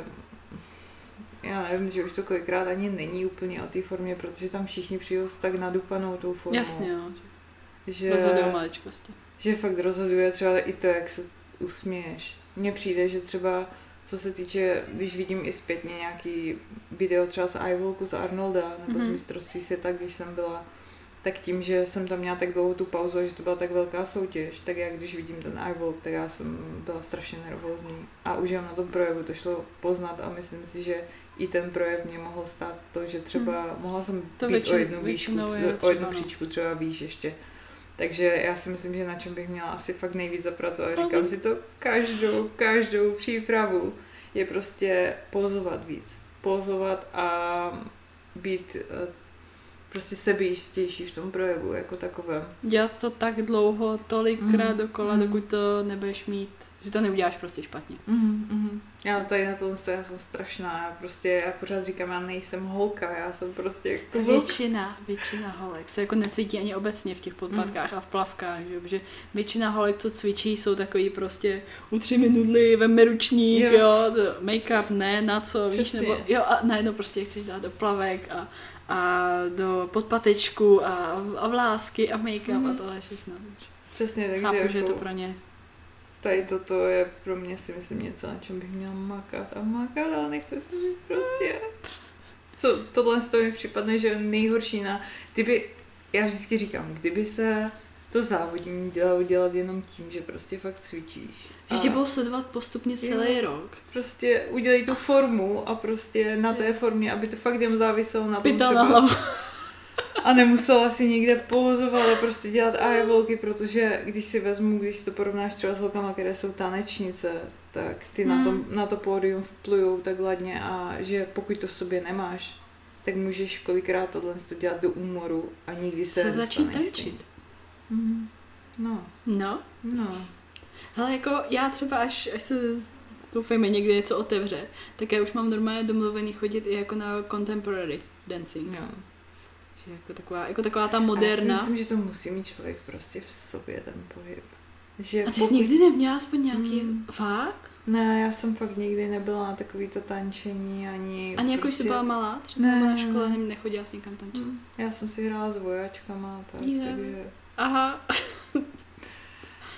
já nevím, že už to kolikrát ani není úplně o té formě, protože tam všichni přijdou s tak nadupanou tou formou. Jasně, jo. že, Rozhodují maličkosti. že fakt rozhoduje třeba i to, jak se usměješ. Mně přijde, že třeba co se týče, když vidím i zpětně nějaký video třeba z iVolku, z Arnolda, nebo mm-hmm. z mistrovství světa, když jsem byla, tak tím, že jsem tam měla tak dlouhou tu pauzu a že to byla tak velká soutěž, tak já když vidím ten iVolk, tak já jsem byla strašně nervózní. A už jenom na tom projevu to šlo poznat a myslím si, že i ten projev mě mohl stát to, že třeba mohla jsem To být většin- o jednu výšku, je o jednu třeba, no. příčku třeba výš ještě. Takže já si myslím, že na čem bych měla asi fakt nejvíc zapracovat. Říkám si to každou, každou přípravu je prostě pozovat víc. Pozovat a být eh, prostě sebejistější v tom projevu jako takovém. Dělat to tak dlouho, tolikrát Mm, dokola, mm. dokud to nebudeš mít, že to neuděláš prostě špatně. Mm, mm. Já tady na tom já jsem strašná. Já prostě, já pořád říkám, já nejsem holka, já jsem prostě kluk. Většina, většina holek se jako necítí ani obecně v těch podpadkách a v plavkách, že? protože většina holek, co cvičí, jsou takový prostě utři mi nudly, veme ručník, Jo. jo, make-up, ne, na co, víš, Přesně. nebo jo a najednou prostě chceš dát do plavek a, a do podpatečku a, a vlásky a make-up Mhm. a tohle všechno. Přesně, takže Chápu, jako, že je to pro ně tady toto je pro mě si myslím něco, na čem bych měla makat a makat, ale nechce se mi prostě. Co, tohle z toho mi připadne, že je nejhorší na, kdyby, já vždycky říkám, kdyby se to závodění dalo dělat jenom tím, že prostě fakt cvičíš. že tě budou sledovat postupně celý Jo. rok. Prostě udělej tu formu a prostě na té formě, aby to fakt jen záviselo na tom třeba, na hlavu. a nemusela si někde pozovat a prostě dělat eyevolky, protože když si vezmu, když si to porovnáš třeba s holkama, které jsou tanečnice, tak ty na, Hmm. tom, na to pódium vplujou tak ladně a že pokud to v sobě nemáš, tak můžeš kolikrát tohle to dělat do úmoru a nikdy se Co začít tančit? Mhm. No, No, no. Ale jako já třeba až, až se doufejme někdy něco otevře, tak já už mám normálně domluvený chodit i jako na contemporary dancing. no. Že jako taková, jako taková ta A já si moderna. myslím, že to musí mít člověk prostě v sobě ten pohyb. Že A ty jsi pokud- nikdy neměla aspoň nějaký... Mm. Fakt? Ne, já jsem fakt nikdy nebyla na takovýto tančení, ani... Ani jako prostě... jsi byla malá? Třeba Ne, nebo na škole ne. ne, nechodila jsi někam tančit? Hm, Já jsem si hrála s vojáčkama, tak, Jo. takže Aha.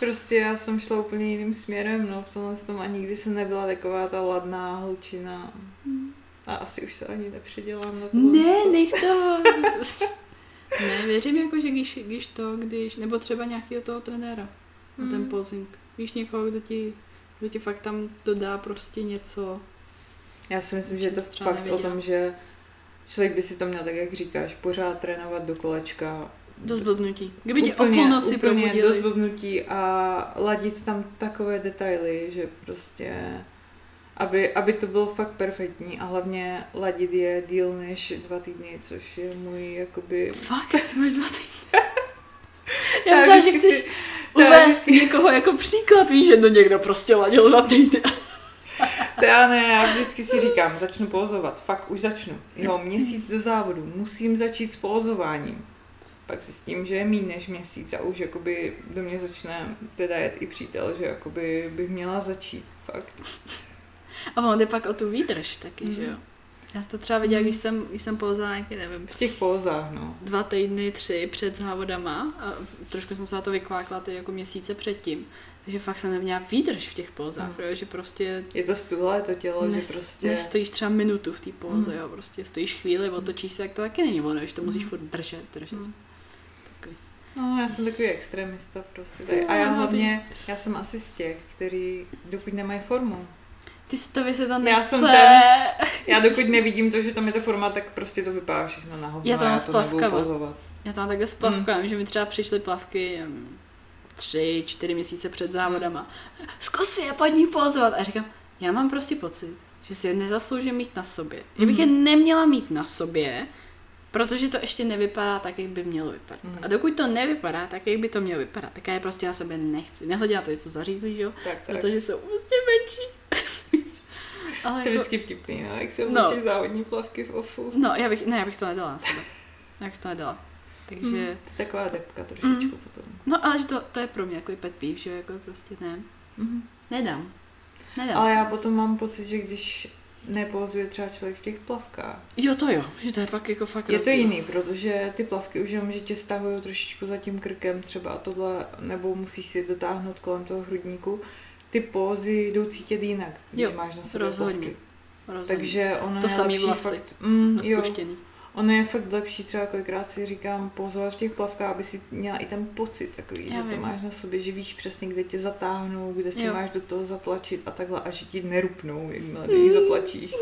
prostě já jsem šla úplně jiným směrem, no, v tomhle tom a nikdy jsem nebyla taková ta ladná holčina. A asi už se ani nepředělám na to. Ne, nech to. ne, věřím jako, že když, když to, když, nebo třeba nějakého toho trenéra na ten Mm. posing. Víš někoho, kdo ti, kdo ti fakt tam dodá prostě něco. Já si myslím, že je to fakt o nevěděla. tom, že člověk by si to měl, tak jak říkáš, pořád trénovat do kolečka. Do zblbnutí. Kdyby tě o půlnoci úplně probudili. do zblbnutí a ladit tam takové detaily, že prostě aby, aby to bylo fakt perfektní a hlavně ladit je díl než dva týdny, což je můj jakoby... Fakt, ty máš dva týdny. Já myslím, že vždycky chceš si- uvést někoho jako příklad, víš, že to někdo prostě ladil dva týdny. To já ne, já vždycky si říkám, začnu pozovat, fakt už začnu. Jo, měsíc do závodu, musím začít s pozováním. Pak si s tím, že je méně než měsíc a už jakoby do mě začne teda jet i přítel, že jakoby bych měla začít, fakt. A on jde pak o tu výdrž taky, mm. že jo. Já jsem to třeba viděla, když jsem, když jsem pouzala nějaký, nevím, V těch pózách, no. dva týdny, tři před závodama a trošku jsem se na to vykvákla ty jako měsíce předtím. Takže fakt jsem neměla výdrž v těch pózách, Mm. jo, že prostě Je to stuhlé to tělo, nes, že prostě... nestojíš třeba minutu v té póze, Mm. jo, prostě stojíš chvíli, otočíš se, jak to taky není ono, že to musíš Mm. furt držet, držet. Mm. No, já jsem takový extremista prostě. tady. A já hlavně, já jsem asi z těch, který dokud nemají formu. Ty si to se to Já nechce. jsem ten- Já dokud nevidím to, že tam je ta forma, tak prostě to vypadá všechno na hovno. Já to mám já s to plavkama. pozovat. Já to mám takhle s plavkami, mm. že mi třeba přišly plavky hm, tři, čtyři měsíce před závodama. Zkus si je pod ní pozvat. A říkám, já mám prostě pocit, že si je nezasloužím mít na sobě. Že bych je Mhm. neměla mít na sobě, protože to ještě nevypadá tak, jak by mělo vypadat. Mhm. A dokud to nevypadá tak, jak by to mělo vypadat, tak já je prostě na sobě nechci. Nehledě na to, že jsou zařízlí, že jo? Tak, tak. Protože jsou prostě menší. Ale To je jako, vždycky vtipný, no, jak se No. oblečí závodní plavky v ofu. no, já bych, ne, já bych to nedala na sebe. Já bych to nedala. Takže... Hmm, to je taková depka trošičku Mm. potom. No ale že to, to je pro mě jako pet peeve, že jo, jako prostě ne. Mhm. Nedám. Nedám Ale já potom mám pocit, že když nepozuje třeba člověk v těch plavkách, Jo, to jo, že to je pak jako fakt je to rozdíl. jiný, protože ty plavky už jenom, že tě stahují trošičku za tím krkem třeba a tohle, nebo musíš si dotáhnout kolem toho hrudníku. Ty pózy jdou cítit jinak, když Jo, máš na sobě rozhodně. plavky. Rozhodně. Takže ono To je samý lepší vlasy. fakt, mm, jo. Ono je fakt lepší třeba kolikrát si říkám pozovat v těch plavkách, aby si měla i ten pocit takový, Já že to vím. máš na sobě, že víš přesně, kde tě zatáhnou, kde si Jo. máš do toho zatlačit a takhle a že ti nerupnou, jakmile do nich zatlačíš.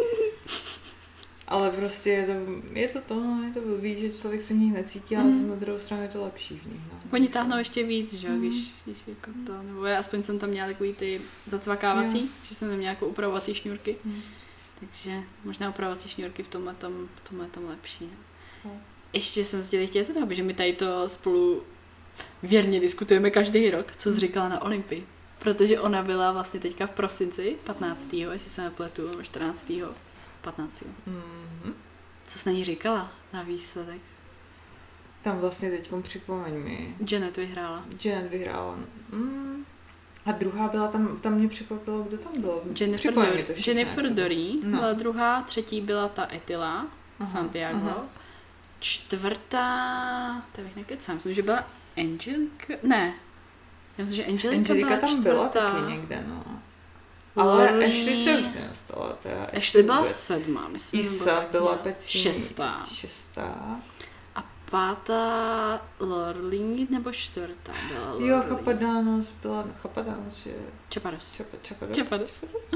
Ale prostě je to, je to to, no, je to blbý, že člověk se v nich necítí, ale Mm. na druhou stranu je to lepší v nich. No. Oni táhnou ještě víc, že jo, Mm. když, když jako to, nebo já aspoň jsem tam měla takový ty zacvakávací, Jo. že jsem neměla jako upravovací šňůrky, Mm. Takže možná upravovací šňůrky v tomhle tom, v tomhle tom lepší. No. Ještě jsem se tě chtěla zeptat, protože my tady to spolu věrně diskutujeme každý rok, co jsi říkala na Olympii. Protože ona byla vlastně teďka v prosinci, 15. jestli se nepletu, nebo 14. 15. Mhm. Co jsi na ní říkala na výsledek? Tam vlastně teď připomeň mi, Janet vyhrála. Janet vyhrála. Mm. A druhá byla tam, tam mě překvapilo, kdo tam byl. Jennifer, Dor- to Jennifer jako. Dory No. byla druhá, třetí byla ta Etila Aha, Santiago. aha. Čtvrtá, to bych nekecám, myslím, že byla Angelika, ne. Já myslím, že Angelika, Angelika byla tam byla čtvrtá. taky někde, no. Ale Lorly- Ashley se už nedostala. Teda Ashley byla vůbec. sedma, myslím. Isa byla pecíní. Šestá. Šestá. Pátá Lorling nebo čtvrtá byla Lorling? Jo, Chapadános byla, no, Chapadános, že Chapados. Čapa, Chapados. Chapados.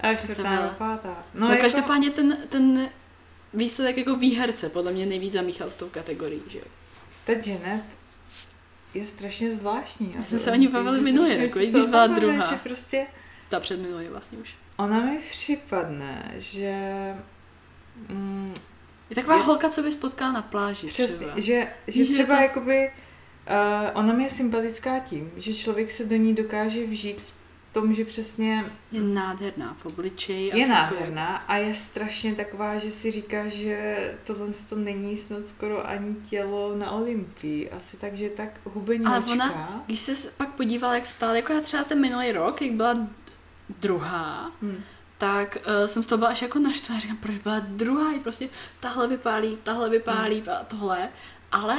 A čtvrtá byla- nebo pátá. No, No, jako, každopádně ten, ten výsledek jako výherce podle mě nejvíc zamíchal s tou kategorií, že jo. ta Janet je strašně zvláštní. My jsme se o ní bavili minulý prostě, když se o tom byla druhá. Že prostě Ta předminulý vlastně už. ona mi připadne, že mm, Je taková Je- holka, co by spotkala na pláži Přesně, třeba. že, že Víš, že třeba to- jakoby, uh, ona mi je sympatická tím, že člověk se do ní dokáže vžít v tom, že přesně Je nádherná v obličeji. a je nádherná a je strašně taková, že si říká, že tohle to není snad skoro ani tělo na Olympii. Asi tak, že je tak hubeníčka. Ale ona- Když se pak podívala, jak stále, jako já třeba ten minulý rok, jak byla druhá, Hmm. Tak uh, jsem z toho byla až jako naštvaná. Říkám, proč byla druhá, prostě tahle vypálí, tahle vypálí Hmm. a tohle. Ale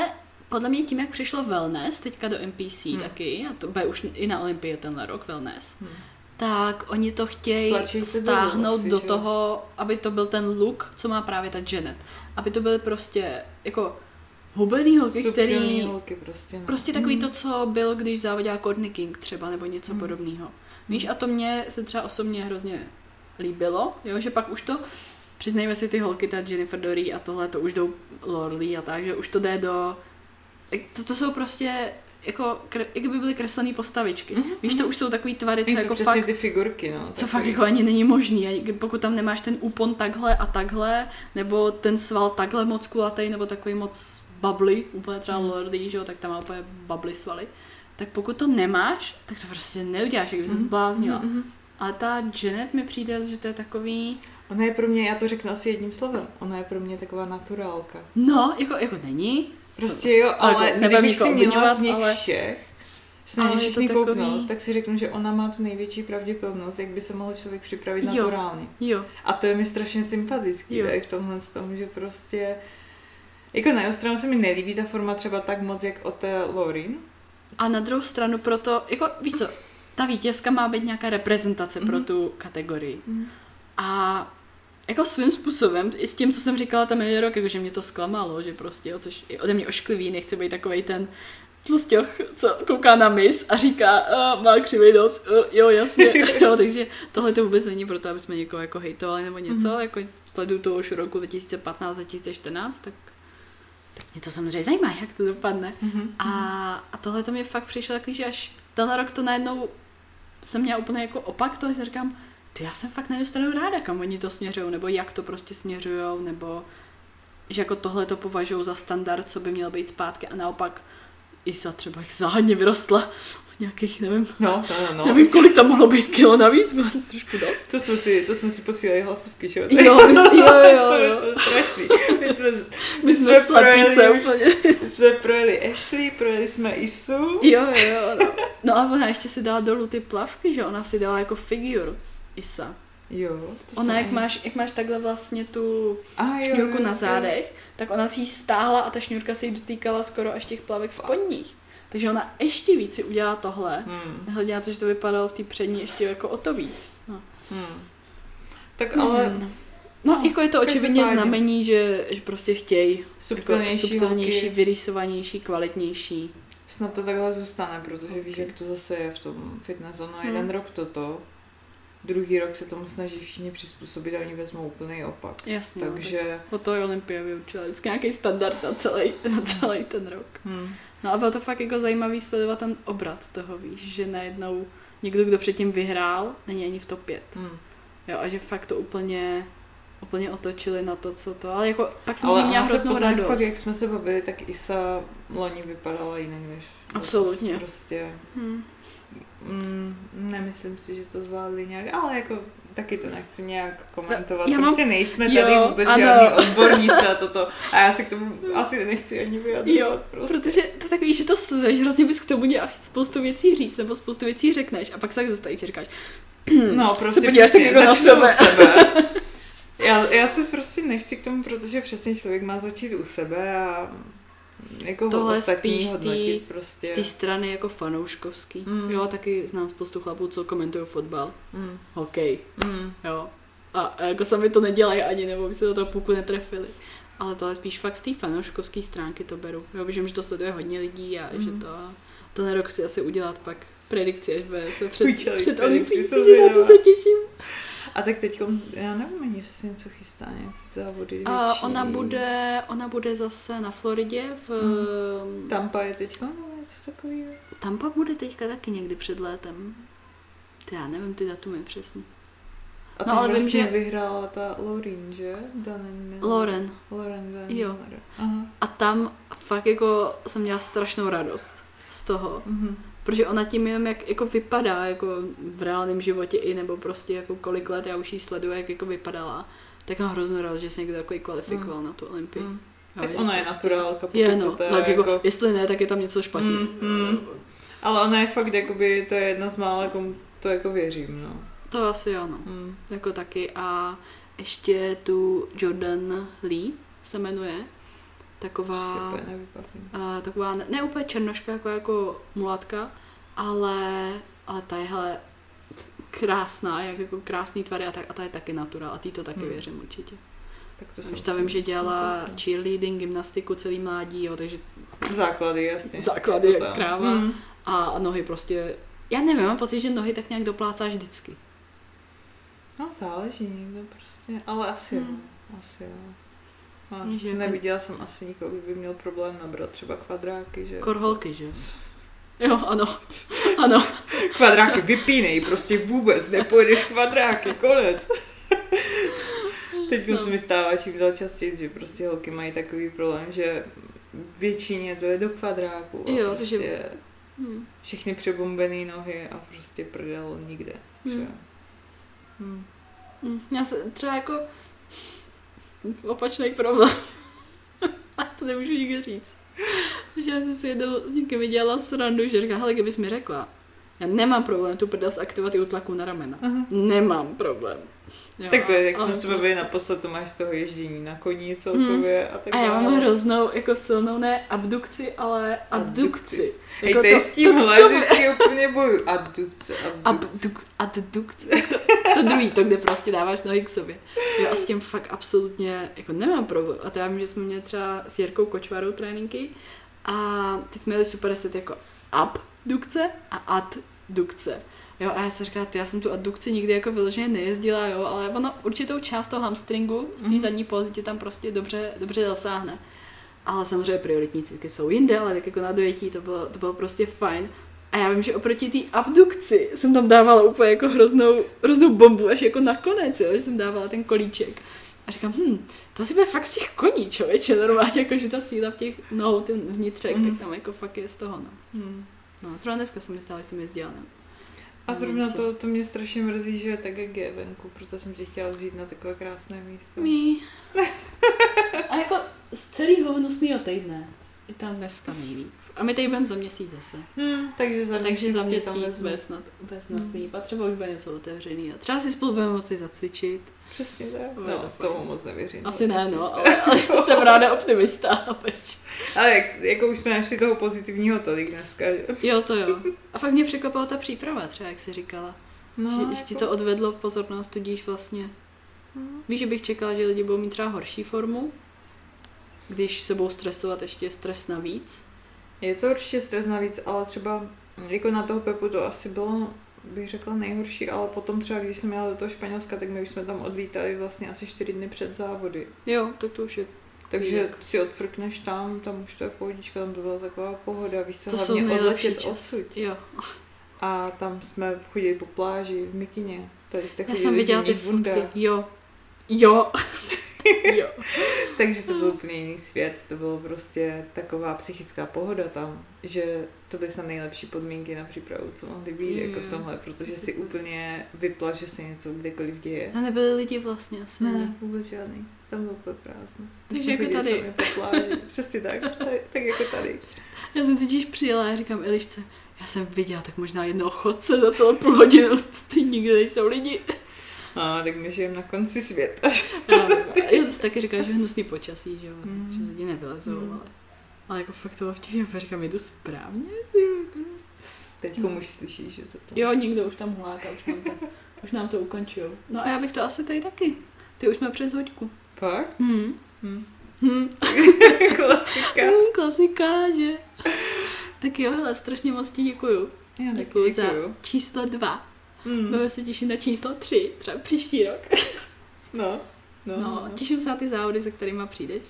podle mě tím, jak přišlo wellness teďka do NPC Hmm. taky, a to bude už i na Olympii tenhle rok wellness, Hmm. tak oni to chtějí Tlačí stáhnout asi, do že toho, aby to byl ten look, co má právě ta Janet. Aby to byly prostě jako hubený holky, Subtilní který holky prostě. No. Prostě takový to, co bylo, když závodila Courtney King třeba, nebo něco Mm. podobného. Víš, a to mě se třeba osobně hrozně líbilo, jo, že pak už to, přiznejme si ty holky, ta Jennifer Dory a tohle, to už jdou Lorly a tak, že už to jde do, to, to jsou prostě jako, jak by byly kreslené postavičky. Mhm, Víš, to už jsou takový tvary, co jako fakt, ty figurky, no. co fakt jako ani není možný, ani pokud tam nemáš ten úpon takhle a takhle, nebo ten sval takhle moc kulatý, nebo takový moc bubbly, úplně třeba Mm. Lordy, že jo, tak tam má úplně bubbly svaly. Tak pokud to nemáš, tak to prostě neuděláš, jak by se Mhm, zbláznila. mhm, mhm. Ale ta Janet mi přijde, že to je takový, Ona je pro mě, já to řeknu asi jedním slovem, ona je pro mě taková naturálka. no, jako, jako není. Prostě jo, Ale jako kdybych si nikoho měla z nich ale- všech se na ně všichni takový- kouknou, tak si řeknu, že ona má tu největší pravděpodobnost, jak by se mohl člověk připravit Jo. naturálně. Jo, A to je mi strašně sympatický, Jo. jo. v tomhle tom, že prostě... Jako na jednu stranu se mi nelíbí ta forma třeba tak moc, jak o té Lorin. A na druhou stranu proto, jako víš co, ta vítězka má být nějaká reprezentace mm-hmm. pro Mhm. tu kategorii. Mm. A jako svým způsobem, i s tím, co jsem říkala tam minulý rok, jako, že mě to zklamalo, že prostě, jo, což je ode mě ošklivý, nechci být takovej ten tlustěch, co kouká na mis a říká, a, má křivý nos, a, jo, jasně, jo, takže tohle to vůbec není proto, aby jsme někoho jako hejtovali nebo něco, Mhm. jako sleduju to už roku 2015-2014, tak, tak mě to samozřejmě zajímá, jak to dopadne. Mm-hmm. A, a tohle to mě fakt přišlo takový, že až tenhle rok to najednou jsem měla úplně jako opak toho, že říkám, ty já jsem fakt nedostanu ráda, kam oni to směřují, nebo jak to prostě směřují, nebo že jako tohle to považují za standard, co by mělo být zpátky. A naopak Isa třeba jak záhadně vyrostla nějakých, nevím, No, no, no. no, nevím, kolik tam mohlo být kilo navíc, bylo to trošku dost. To jsme si, to jsme si posílali hlasovky, že jo? Jo, jo, jo, To jo. jsme strašný. My jsme, My jsme slepice projeli, úplně. my jsme projeli Ashley, projeli jsme Isu. Jo, jo, jo. No. no a ona ještě si dala dolů ty plavky, že ona si dala jako figure, Isa. Jo. To Ona, jak máš, jak máš takhle vlastně tu A jo, šňůrku jo, na jo. zádech, tak ona si ji stáhla a ta šňůrka se jí dotýkala skoro až těch plavek spodních. Takže ona ještě víc si udělala tohle. Hmm. Nehledě na to, že to vypadalo v té přední ještě jako o to víc. No. Hmm. Tak ale No, no, jako je to očividně znamení, že, že prostě chtějí jako subtilnější, subtilnější, holky. vyrýsovanější, kvalitnější. Snad to takhle zůstane, protože víš, jak to zase je v tom fitness. Jeden Hmm. rok toto, druhý rok se tomu snaží všichni přizpůsobit a oni vezmou úplný opak. Jasně. no, Takže, tak o to Olympia vyučila vždycky nějaký standard na celý, na celý ten rok. hm, No a bylo to fakt jako zajímavý sledovat ten obrat toho, víš, že najednou někdo, kdo předtím vyhrál, není ani v top 5. hm. Jo, a že fakt to úplně, úplně otočili na to, co to, ale jako pak jsem Ale měla hroznou radost. fakt, jak jsme se bavili, tak Isa loni vypadala jinak než Absolutně. Prostě, Hm. Mm, nemyslím si, že to zvládli nějak, ale jako taky to nechci nějak komentovat. No, já mám- prostě nejsme Jo, tady vůbec ano. žádný odborníci a toto. A já si k tomu asi nechci ani vyjadřovat. Jo, prostě. protože to je takový, že to sleduješ, hrozně bys k tomu měla spoustu věcí říct, nebo spoustu věcí řekneš a pak se tak zastavíš a říkáš, No, prostě podíváš přesně, tak jako začnu sebe. sebe. Já, já se prostě nechci k tomu, protože přesně člověk má začít u sebe a jako Tohle spíš z té- hodnotit z prostě. té strany jako fanouškovský. Mm. Jo, taky znám spoustu chlapů, co komentují fotbal, Mm, hokej, mm, jo. A, a jako sami to nedělají ani, nebo by se do toho půlku netrefili. Ale tohle spíš fakt z té fanouškovské stránky to beru. Jo, protože že to sleduje hodně lidí a Mm. že to ten rok si asi udělat pak predikci, až bude se před, před jsem že na to se těším. A tak teď, já nevím jestli něco chystá, nějaký závody A větší. ona bude, ona bude zase na Floridě v... Mm. Tampa je teď nebo něco takového. Tampa bude teďka taky někdy před létem. Ty já nevím ty datumy přesně. A No, ale vím, vlastně že- vyhrála ta Lauren, že? Miller. Lauren. Lauren Van Jo. Aha. A tam fakt jako jsem měla strašnou radost z toho. Mhm. Protože ona tím jenom jak jako vypadá, jako v reálném životě i nebo prostě jako kolik let já už jí sleduju, jak jako vypadala, tak mám hroznou radost, že se někdo takový kvalifikoval na tu Olympii. Mm. Jo, Tak že ona je prostě- naturálka, pokud Je to no, teda tak jako, jako... jestli ne, tak je tam něco špatně. Mm, mm. Ale ona je fakt, jakoby, to je jedna z mála, komu to jako věřím, no. To asi jo, no. Mm. Jako taky a ještě tu Jordan Lee se jmenuje. Taková, uh, taková ne, ne úplně černoška, jako, jako mulatka, ale, ale ta je hele, krásná, jak jako krásný tvary a, tak, a ta je taky natural a ty to taky Hmm. věřím určitě. Tak to jsem ta si vím, že dělala cheerleading, gymnastiku celý mládí, jo, takže Základy, jasně. Základy Je jak tam. kráva. Mm. a, a nohy prostě, já nevím, mám pocit, že nohy tak nějak doplácáš vždycky. No, záleží někdo prostě, ale asi Hmm. jo, asi jo. Asi jako- neviděla jsem asi nikoho, kdo by měl problém nabrat třeba kvadráky, že? Korholky, že? Jo, ano, ano. Kvadráky vypínej, prostě vůbec nepojedeš kvadráky, konec. Teď No. se mi stává čím dál častěji, že prostě holky mají takový problém, že většině to je do kvadráku a Jo, prostě že- Hm. všichni přebombený nohy a prostě prdel nikde. Že? Hm. Hm. Hm. Já se třeba jako opačný problém. A to nemůžu nikdy říct. že já jsem si jednou s někým vydělala srandu, že říká, hele, kdybys mi řekla, já nemám problém tu prdel zaktivovat i tlaku na ramena. Aha. Nemám problém. Jo, Tak to je, jak jsme se prostě- bavili naposled, to máš z toho ježdění na koni celkově a tak A já mám dále. hroznou, jako silnou, ne abdukci, ale Abdukci. abdukci. Hej, Jako to je s tímhle, vždycky úplně boju. Abduce, abduce. Abduk, addukt, jak to, to druhý, to, kde prostě dáváš nohy k sobě. Jo, a s tím fakt absolutně, jako nemám problém. A to já vím, že jsme měli třeba s Jirkou Kočvarou tréninky a teď jsme měli super set jako abdukce a addukce. Jo, a já jsem říkala, ty, já jsem tu addukci nikdy jako vyloženě nejezdila, jo, ale ono určitou část toho hamstringu z té Mhm. zadní pozice tě tam prostě dobře, dobře zasáhne. Ale samozřejmě prioritní cviky jsou jinde, ale tak jako na dojetí to bylo, to bylo prostě fajn. A já vím, že oproti té abdukci jsem tam dávala úplně jako hroznou, hroznou bombu, až jako nakonec, jo, že jsem dávala ten kolíček. A říkám, hm, to si bude fakt z těch koní, člověče, normálně, jako že ta síla v těch nohou, ten vnitřek, Mhm. tak tam jako fakt je z toho, no. Hmm. No, zrovna dneska jsem myslela, že jsem jezdila, no. A zrovna to, to mě strašně mrzí, že je tak, jak je venku, proto jsem tě chtěla vzít na takové krásné místo. Mí. A jako z celého hnusného týdne je tam dneska nejlíp. A my tady budeme za měsíc zase. Hmm, takže za Takže měsíc za tě měsíc tam bude snad, bude snad Hmm. líp. A třeba už bude něco otevřený. A třeba si spolu budeme moci zacvičit. Přesně tak. To No, fajn. tomu moc nevěřím. Asi ne, Měsíc. no, ale, ale jsem ráda optimista. chápeš? Ale jak, jako už jsme našli toho pozitivního tolik dneska. že? Jo, to jo. A fakt mě překvapila ta příprava, třeba jak jsi říkala. No, No, že, že ti to odvedlo pozornost, tudíž vlastně. Hmm. Víš, že bych čekala, že lidi budou mít třeba horší formu, když se budou stresovat ještě stres navíc. Je to určitě stres navíc, ale třeba jako na toho Pepu to asi bylo, bych řekla, nejhorší, ale potom třeba, když jsem jela do toho Španělska, tak my už jsme tam odvítali vlastně asi čtyři dny před závody. Jo, tak to už je. Takže Jak? si odfrkneš tam, tam už to je pohodička, tam to byla taková pohoda, víš co, To hlavně odletět odsud. Jo. A tam jsme chodili po pláži v Mikině. Tady jste Já jsem viděla ty fotky. Jo. Jo. jo. Takže to byl úplně jiný svět, to bylo prostě taková psychická pohoda tam, že to byly snad nejlepší podmínky na přípravu, co mohly být jako v Mm. tomhle, protože si úplně vypla, že se něco kdekoliv děje. A nebyli lidi vlastně asi. Ne, vůbec žádný. Tam bylo úplně prázdno. Takže jako tady. po. Přesně tak, tak, tak jako tady. Já jsem totiž přijela a říkám Elišce, já jsem viděla tak možná jednoho chodce za celou půl hodinu, ty nikdy nejsou lidi. A tak my žijeme na konci světa. A já to taky říkala, že hnusný počasí, že jo, Mm. že lidi nevylezou, Mm. ale, ale jako fakt to bylo vtipně, říkám, jdu správně, jako- Teď Hmm. už slyšíš, že to tam... Jo, nikdo už tam huláka, už nám to, už nám to ukončujou. No a já bych to asi tady taky. Ty už jsme přes hoďku. Fakt? Hm. Hm. Hm. Klasika. Hm, klasika, že? Tak jo, hele, strašně moc ti děkuju. Já taky Děkuju za děkuju. číslo dva. Mm. Budeme se těšit na číslo tři, třeba příští rok. No. No, No, no, těším se na ty závody, se kterými přijdeš.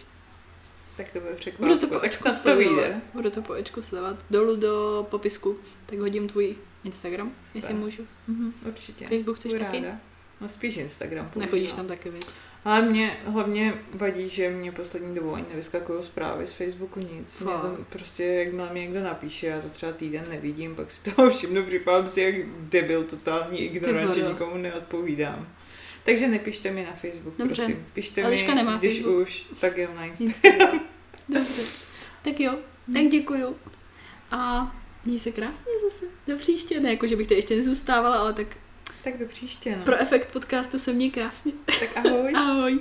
Tak to bude Budu to po Tak snad to sledovat. vyjde. Budu to po očku sledovat. Dolů do popisku, tak hodím tvůj Instagram, Super. jestli můžu. Mhm, určitě. Facebook chceš Budu taky? ráda. No spíš Instagram. používám. Nechodíš tam taky, viď? Ale mě hlavně vadí, že mě poslední dobou ani nevyskakují zprávy z Facebooku nic. Mě to prostě, jakmile mi někdo napíše, já to třeba týden nevidím, pak si toho všimnu, připadám si jak debil, totální ignorant, že nikomu neodpovídám. Takže nepište mi na Facebook, Dobře. prosím. Pište Eliška mi, nemá když Facebook. už, tak jo na. Instagram. Dobře. Tak jo, tak děkuju. A měj se krásně zase. Do příště. Ne, jako, že bych tady ještě nezůstávala, ale tak Tak do příště, no. pro efekt podcastu se měj krásně. Tak ahoj. Ahoj.